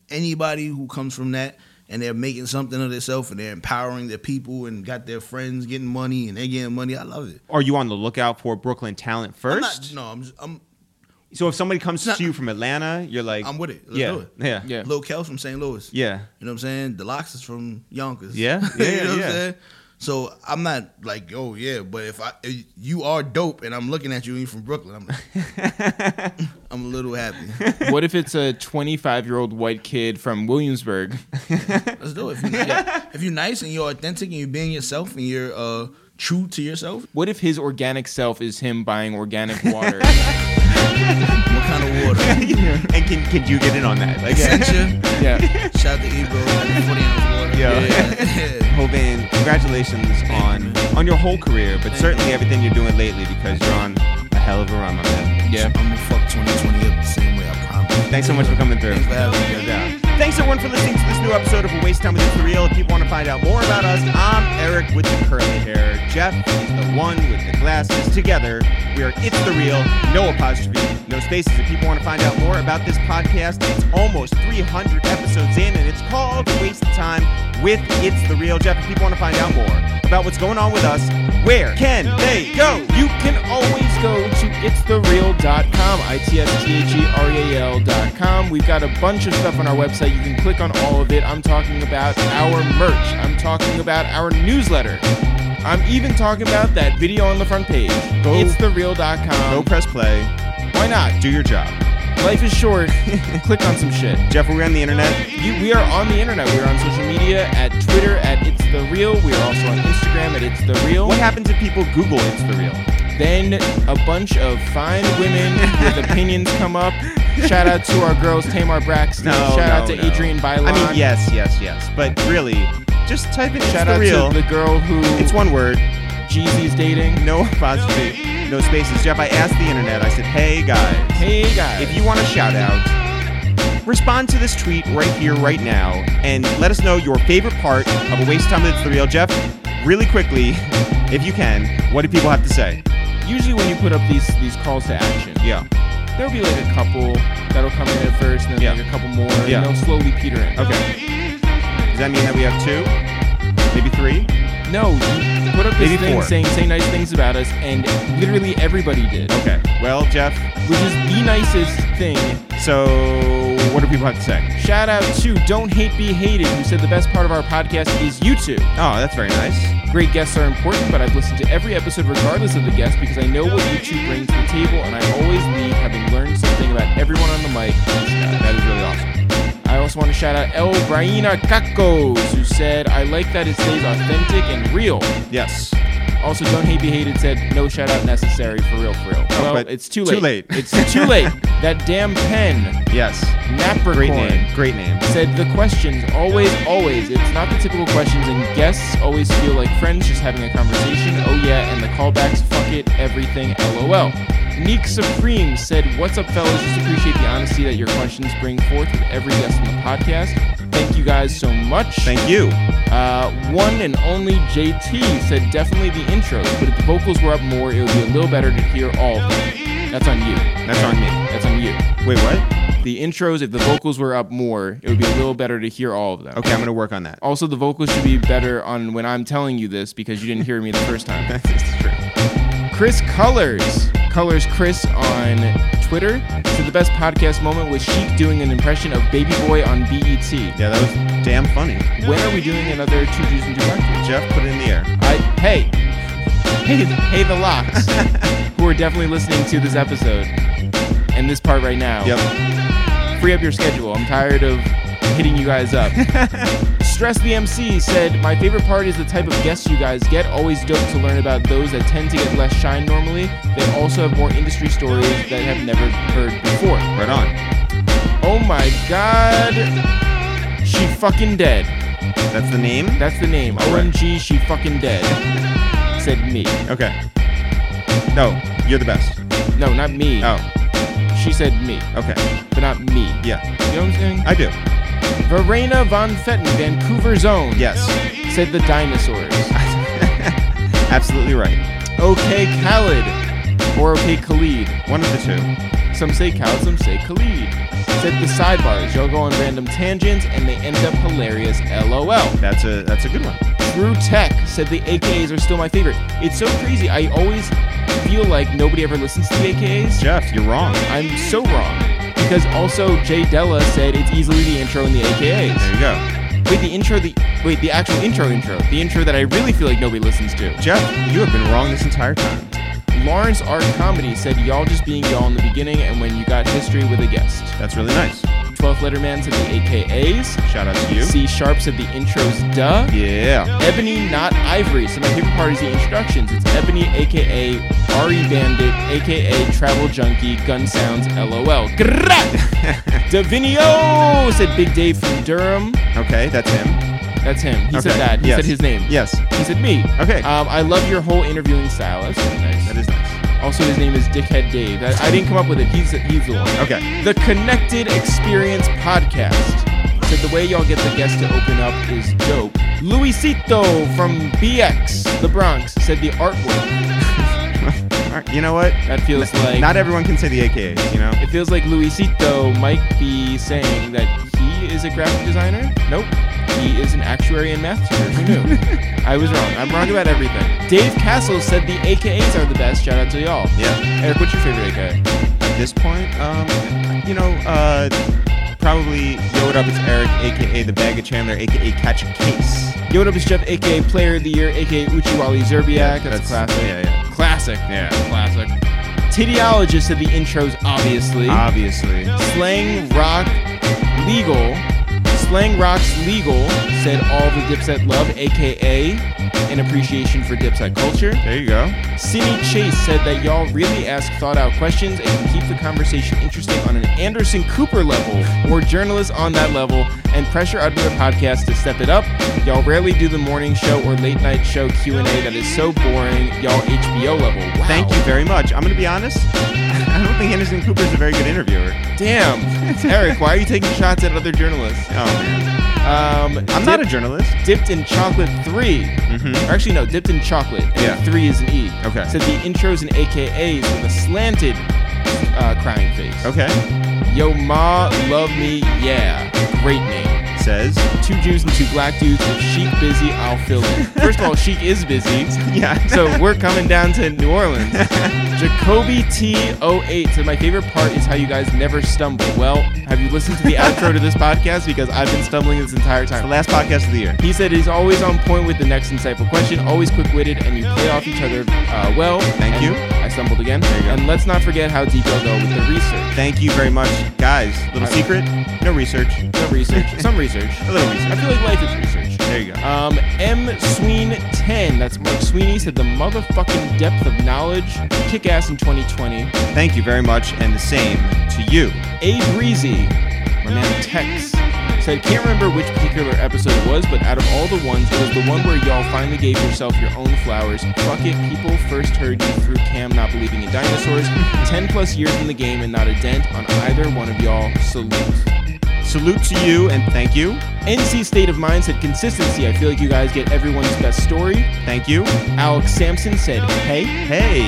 anybody who comes from that and they're making something of themselves and they're empowering their people and got their friends getting money and they're getting money, I love it. Are you on the lookout for Brooklyn talent I'm first? not, no, I'm just, I'm So if somebody comes not- to you from Atlanta, you're like, I'm with it. Let's yeah, do it. yeah, Yeah. Luh Kel from St. Louis. yeah. You know what I'm saying? The LOX is from Yonkers. Yeah, you yeah, know what yeah. I'm saying? So I'm not like, oh yeah, but if I if you are dope and I'm looking at you and you're from Brooklyn, I'm like, I'm a little happy. what if it's a 25 year old white kid from Williamsburg? Let's do it. If you're, nice, if you're nice and you're authentic and you're being yourself and you're uh, true to yourself, What if his organic self is him buying organic water? What kind of water? and can can you get in on that? Like, Essentia. yeah. Shout out to Ebro, 40 ounce water. Yeah. yeah. Hovain, congratulations on on your whole career, but certainly everything you're doing lately because you're on a hell of a run, my man. Yeah. I'm gonna fuck 2020 up the same way, I promise. Thanks so much for coming through. Thanks for having me. Thanks everyone for listening to this new episode of A Waste Time with It's the Real. If you want to find out more about us, I'm Eric with the curly hair. Jeff is the one with the glasses. Together, we are It's the Real, no apostrophe, no spaces. If people want to find out more about this podcast, it's almost 300 episodes in, and it's called Waste of Time with It's the Real. Jeff, if people want to find out more about what's going on with us, where can they go? You can always go to itsthereal.com, I-T-S-T-H-E-R-E-A-L.com. We've got a bunch of stuff on our website. You can click on all of it. I'm talking about our merch. I'm talking about our newsletter. I'm even talking about that video on the front page. Go- Itsthereal.com. Go press play. Why not? Do your job. Life is short. click on some shit. Jeff, are we on the internet? You, we are on the internet. We are on social media at Twitter at It's The Real. We are also on Instagram at It's The Real. What happens if people Google It's the Real? Then a bunch of fine women with opinions come up. Shout out to our girls Tamar Braxton. No, Shout out to no. Adrienne Bailon. I mean, yes, yes, yes. But really, just type in Shout out Real. to the girl who it's one word, Jeezy's dating. no apostrophe, no spaces. Jeff, I asked the internet, I said, hey guys, Hey guys. if you want a shout out, respond to this tweet right here, right now, and let us know your favorite part of A Waste of Time That's the Real. Jeff, really quickly, if you can, what do people have to say? Usually when you put up these these calls to action, Yeah. there'll be like a couple that'll come in at first, and then Yeah. like a couple more, Yeah. and they'll slowly peter in. Okay. Does that mean that we have two? Maybe three? No, you put up this Maybe thing four. saying say nice things about us, and literally everybody did, Okay. Well, Jeff, which is the nicest thing so what do people have to say? Shout out to Don't Hate Be Hated, who said the best part of our podcast is you two. Oh, that's very nice. Great guests are important, but I've listened to every episode regardless of the guest because I know what you two bring to the table, and I always leave having learned something about everyone on the mic. That is really awesome. I also want to shout out El Braina Cacos, who said, I like that it stays authentic and real. Yes. Also, Don't Hate Be Hated said, no shout out necessary for real, for real. well, but it's too late. too late. late. It's too late. That damn pen, Yes. Napricorn. Great name. Great name. said the questions always always it's not the typical questions and guests always feel like friends just having a conversation oh yeah and the callbacks fuck it everything lol Neek Supreme said, What's up, fellas? Just appreciate the honesty that your questions bring forth with every guest on the podcast. Thank you guys so much. Thank you. Uh, one and only JT said definitely the intros, but if the vocals were up more, it would be a little better to hear all of them. That's on you. That's on me. That's on you. Wait, what? The intros, if the vocals were up more, it would be a little better to hear all of them. Okay, I'm gonna work on that. Also, the vocals should be better on when I'm telling you this because you didn't hear me the first time. That's true. Chris Colors. Colors Chris on Twitter. So the best podcast moment was Sheek doing an impression of Baby Boy on BET. Yeah, that was damn funny. When are we doing another Two Jews and Two Black Jeff, put it in the air. I hey, hey, hey, the LOX, who are definitely listening to this episode and this part right now. Yep. Free up your schedule. I'm tired of hitting you guys up. Stress the MC said, My favorite part is the type of guests you guys get. Always dope to learn about those that tend to get less shine normally. They also have more industry stories that have never heard before. Right on. Oh my god. She fucking dead. That's the name. That's the name. Alright. OMG, she fucking dead. Said me. Okay. No, you're the best. No, not me. Oh, She said me, okay. but not me. Yeah, You know what I'm saying? I do. Verena von Fetten, Vancouver Zone. Yes. Said the dinosaurs. Absolutely right. okay, Khaled. Or okay, Khalid. One of the two. Some say Khaled, some say Khalid. Said the sidebars. Y'all go on random tangents and they end up hilarious. LOL. That's a that's a good one. True Tech said the AKAs are still my favorite. It's so crazy. I always feel like nobody ever listens to the AKAs. Jeff, you're wrong. I'm so wrong. Because also Jay Della said it's easily the intro in the AKAs. There you go. Wait, the intro, the wait, the actual intro intro, the intro that I really feel like nobody listens to. Jeff, you have been wrong this entire time. Lawrence Art Comedy said y'all just being y'all in the beginning and when you got history with a guest. That's really nice. 12th Letter Man said the AKAs. Shout out to you. C Sharp said the intros, duh. Yeah. Ebony, not Ivory. So my favorite part is the introductions. It's Ebony, aka Ari Bandit, aka Travel Junkie, Gun Sounds, LOL. Davinio said Big Dave from Durham. Okay, that's him. That's him. He Okay, said that. He yes. said his name. Yes. He said me. Okay. Um, I love your whole interviewing style. That's really nice. That is nice. Also, his name is Dickhead Dave. I, I didn't come up with it. He's he's the one. Okay. The Connected Experience Podcast said the way y'all get the guests to open up is dope. Luisito from BX, the Bronx, said the artwork. All right, you know what? That feels like Not everyone can say the AKAs, you know? it feels like Luisito might be saying that he is a graphic designer. Nope. He is an actuary and math tutor. Who knew? I was wrong. I'm wrong about everything. Dave Castle said the AKAs are the best. Shout out to y'all. Yeah. Eric, what's your favorite AKA? At this point, um, you know, uh, probably Yo What Up, it's Eric, aka The Bag of Chandler, aka Catch a Case. Yo, what up, it's Jeff, aka Player of the Year, aka Uchiwali Zerbiak. That's, classic. Yeah, yeah. Classic. Yeah. Classic. Tidiologist said the intros, obviously. Obviously. Slang Rock. Slang Rocks Legal said all the Dipset love, aka an appreciation for Dipset culture. There you go. Cindy Chase said that y'all really ask thought out questions and can keep the conversation interesting on an Anderson Cooper level or journalists on that level and pressure other podcasts to step it up. Y'all rarely do the morning show or late night show Q&A that is so boring. Y'all HBO level. Wow. Thank you very much. I'm going to be honest. I don't think Anderson Cooper is a very good interviewer. Damn. Eric, why are you taking shots at other journalists? Oh. Um, I'm not a journalist. Dipped in Chocolate 3. Mm-hmm. Or actually, no, Dipped in Chocolate. And Yeah. 3 is an E. Okay. So the intros and AKAs with a slanted uh, crying face. Okay. Yo Ma Love Me Yeah. Great name. Says. Two Jews and two black dudes. If Sheek busy, I'll fill in. First of all, Sheek is busy. Yeah. So we're coming down to New Orleans. Jacoby T08 said my favorite part is how you guys never stumble. Well, have you listened to the outro to this podcast? Because I've been stumbling this entire time. the last podcast of the year. He said he's always on point with the next insightful question, always quick-witted, and you play off each other uh, well. Thank And you. Stumbled again. And let's not forget how deep you'll go with the research. Thank you very much. Guys, little secret no research. No research. Some research. A little research. I feel like life is research. There you go. Um, M. Sween 10, that's Mark Sweeney, said the motherfucking depth of knowledge. Kick ass in 2020. Thank you very much, and the same to you. A Breezy, my man Tex, said, can't remember which particular episode it was, but out of all the ones, it was the one where y'all finally gave yourself your own flowers. Fuck it, people first heard you through Cam not believing in dinosaurs. 10 plus years in the game and not a dent on either one of y'all. Salute. Salute to you and thank you. NC State of Mind said consistency. I feel like you guys get everyone's best story. Thank you. Alex Sampson said hey. Hey.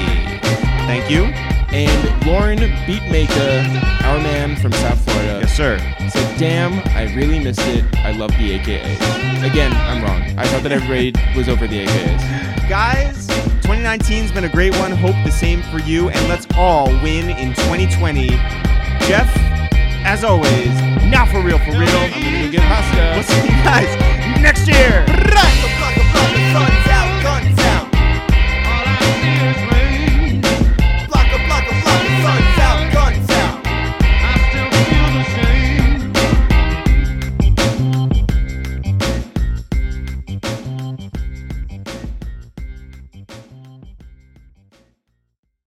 Thank you. And Lauren Beatmaker, our man from South Florida, Yes, sir. said, Damn, I really missed it. I love the AKAs. Again, I'm wrong. I thought that everybody was over the AKAs. Guys, 2019's been a great one. Hope the same for you. And let's all win in 2020. Jeff, as always, not for real, for real. I'm gonna get pasta. We'll see you guys next year. Guns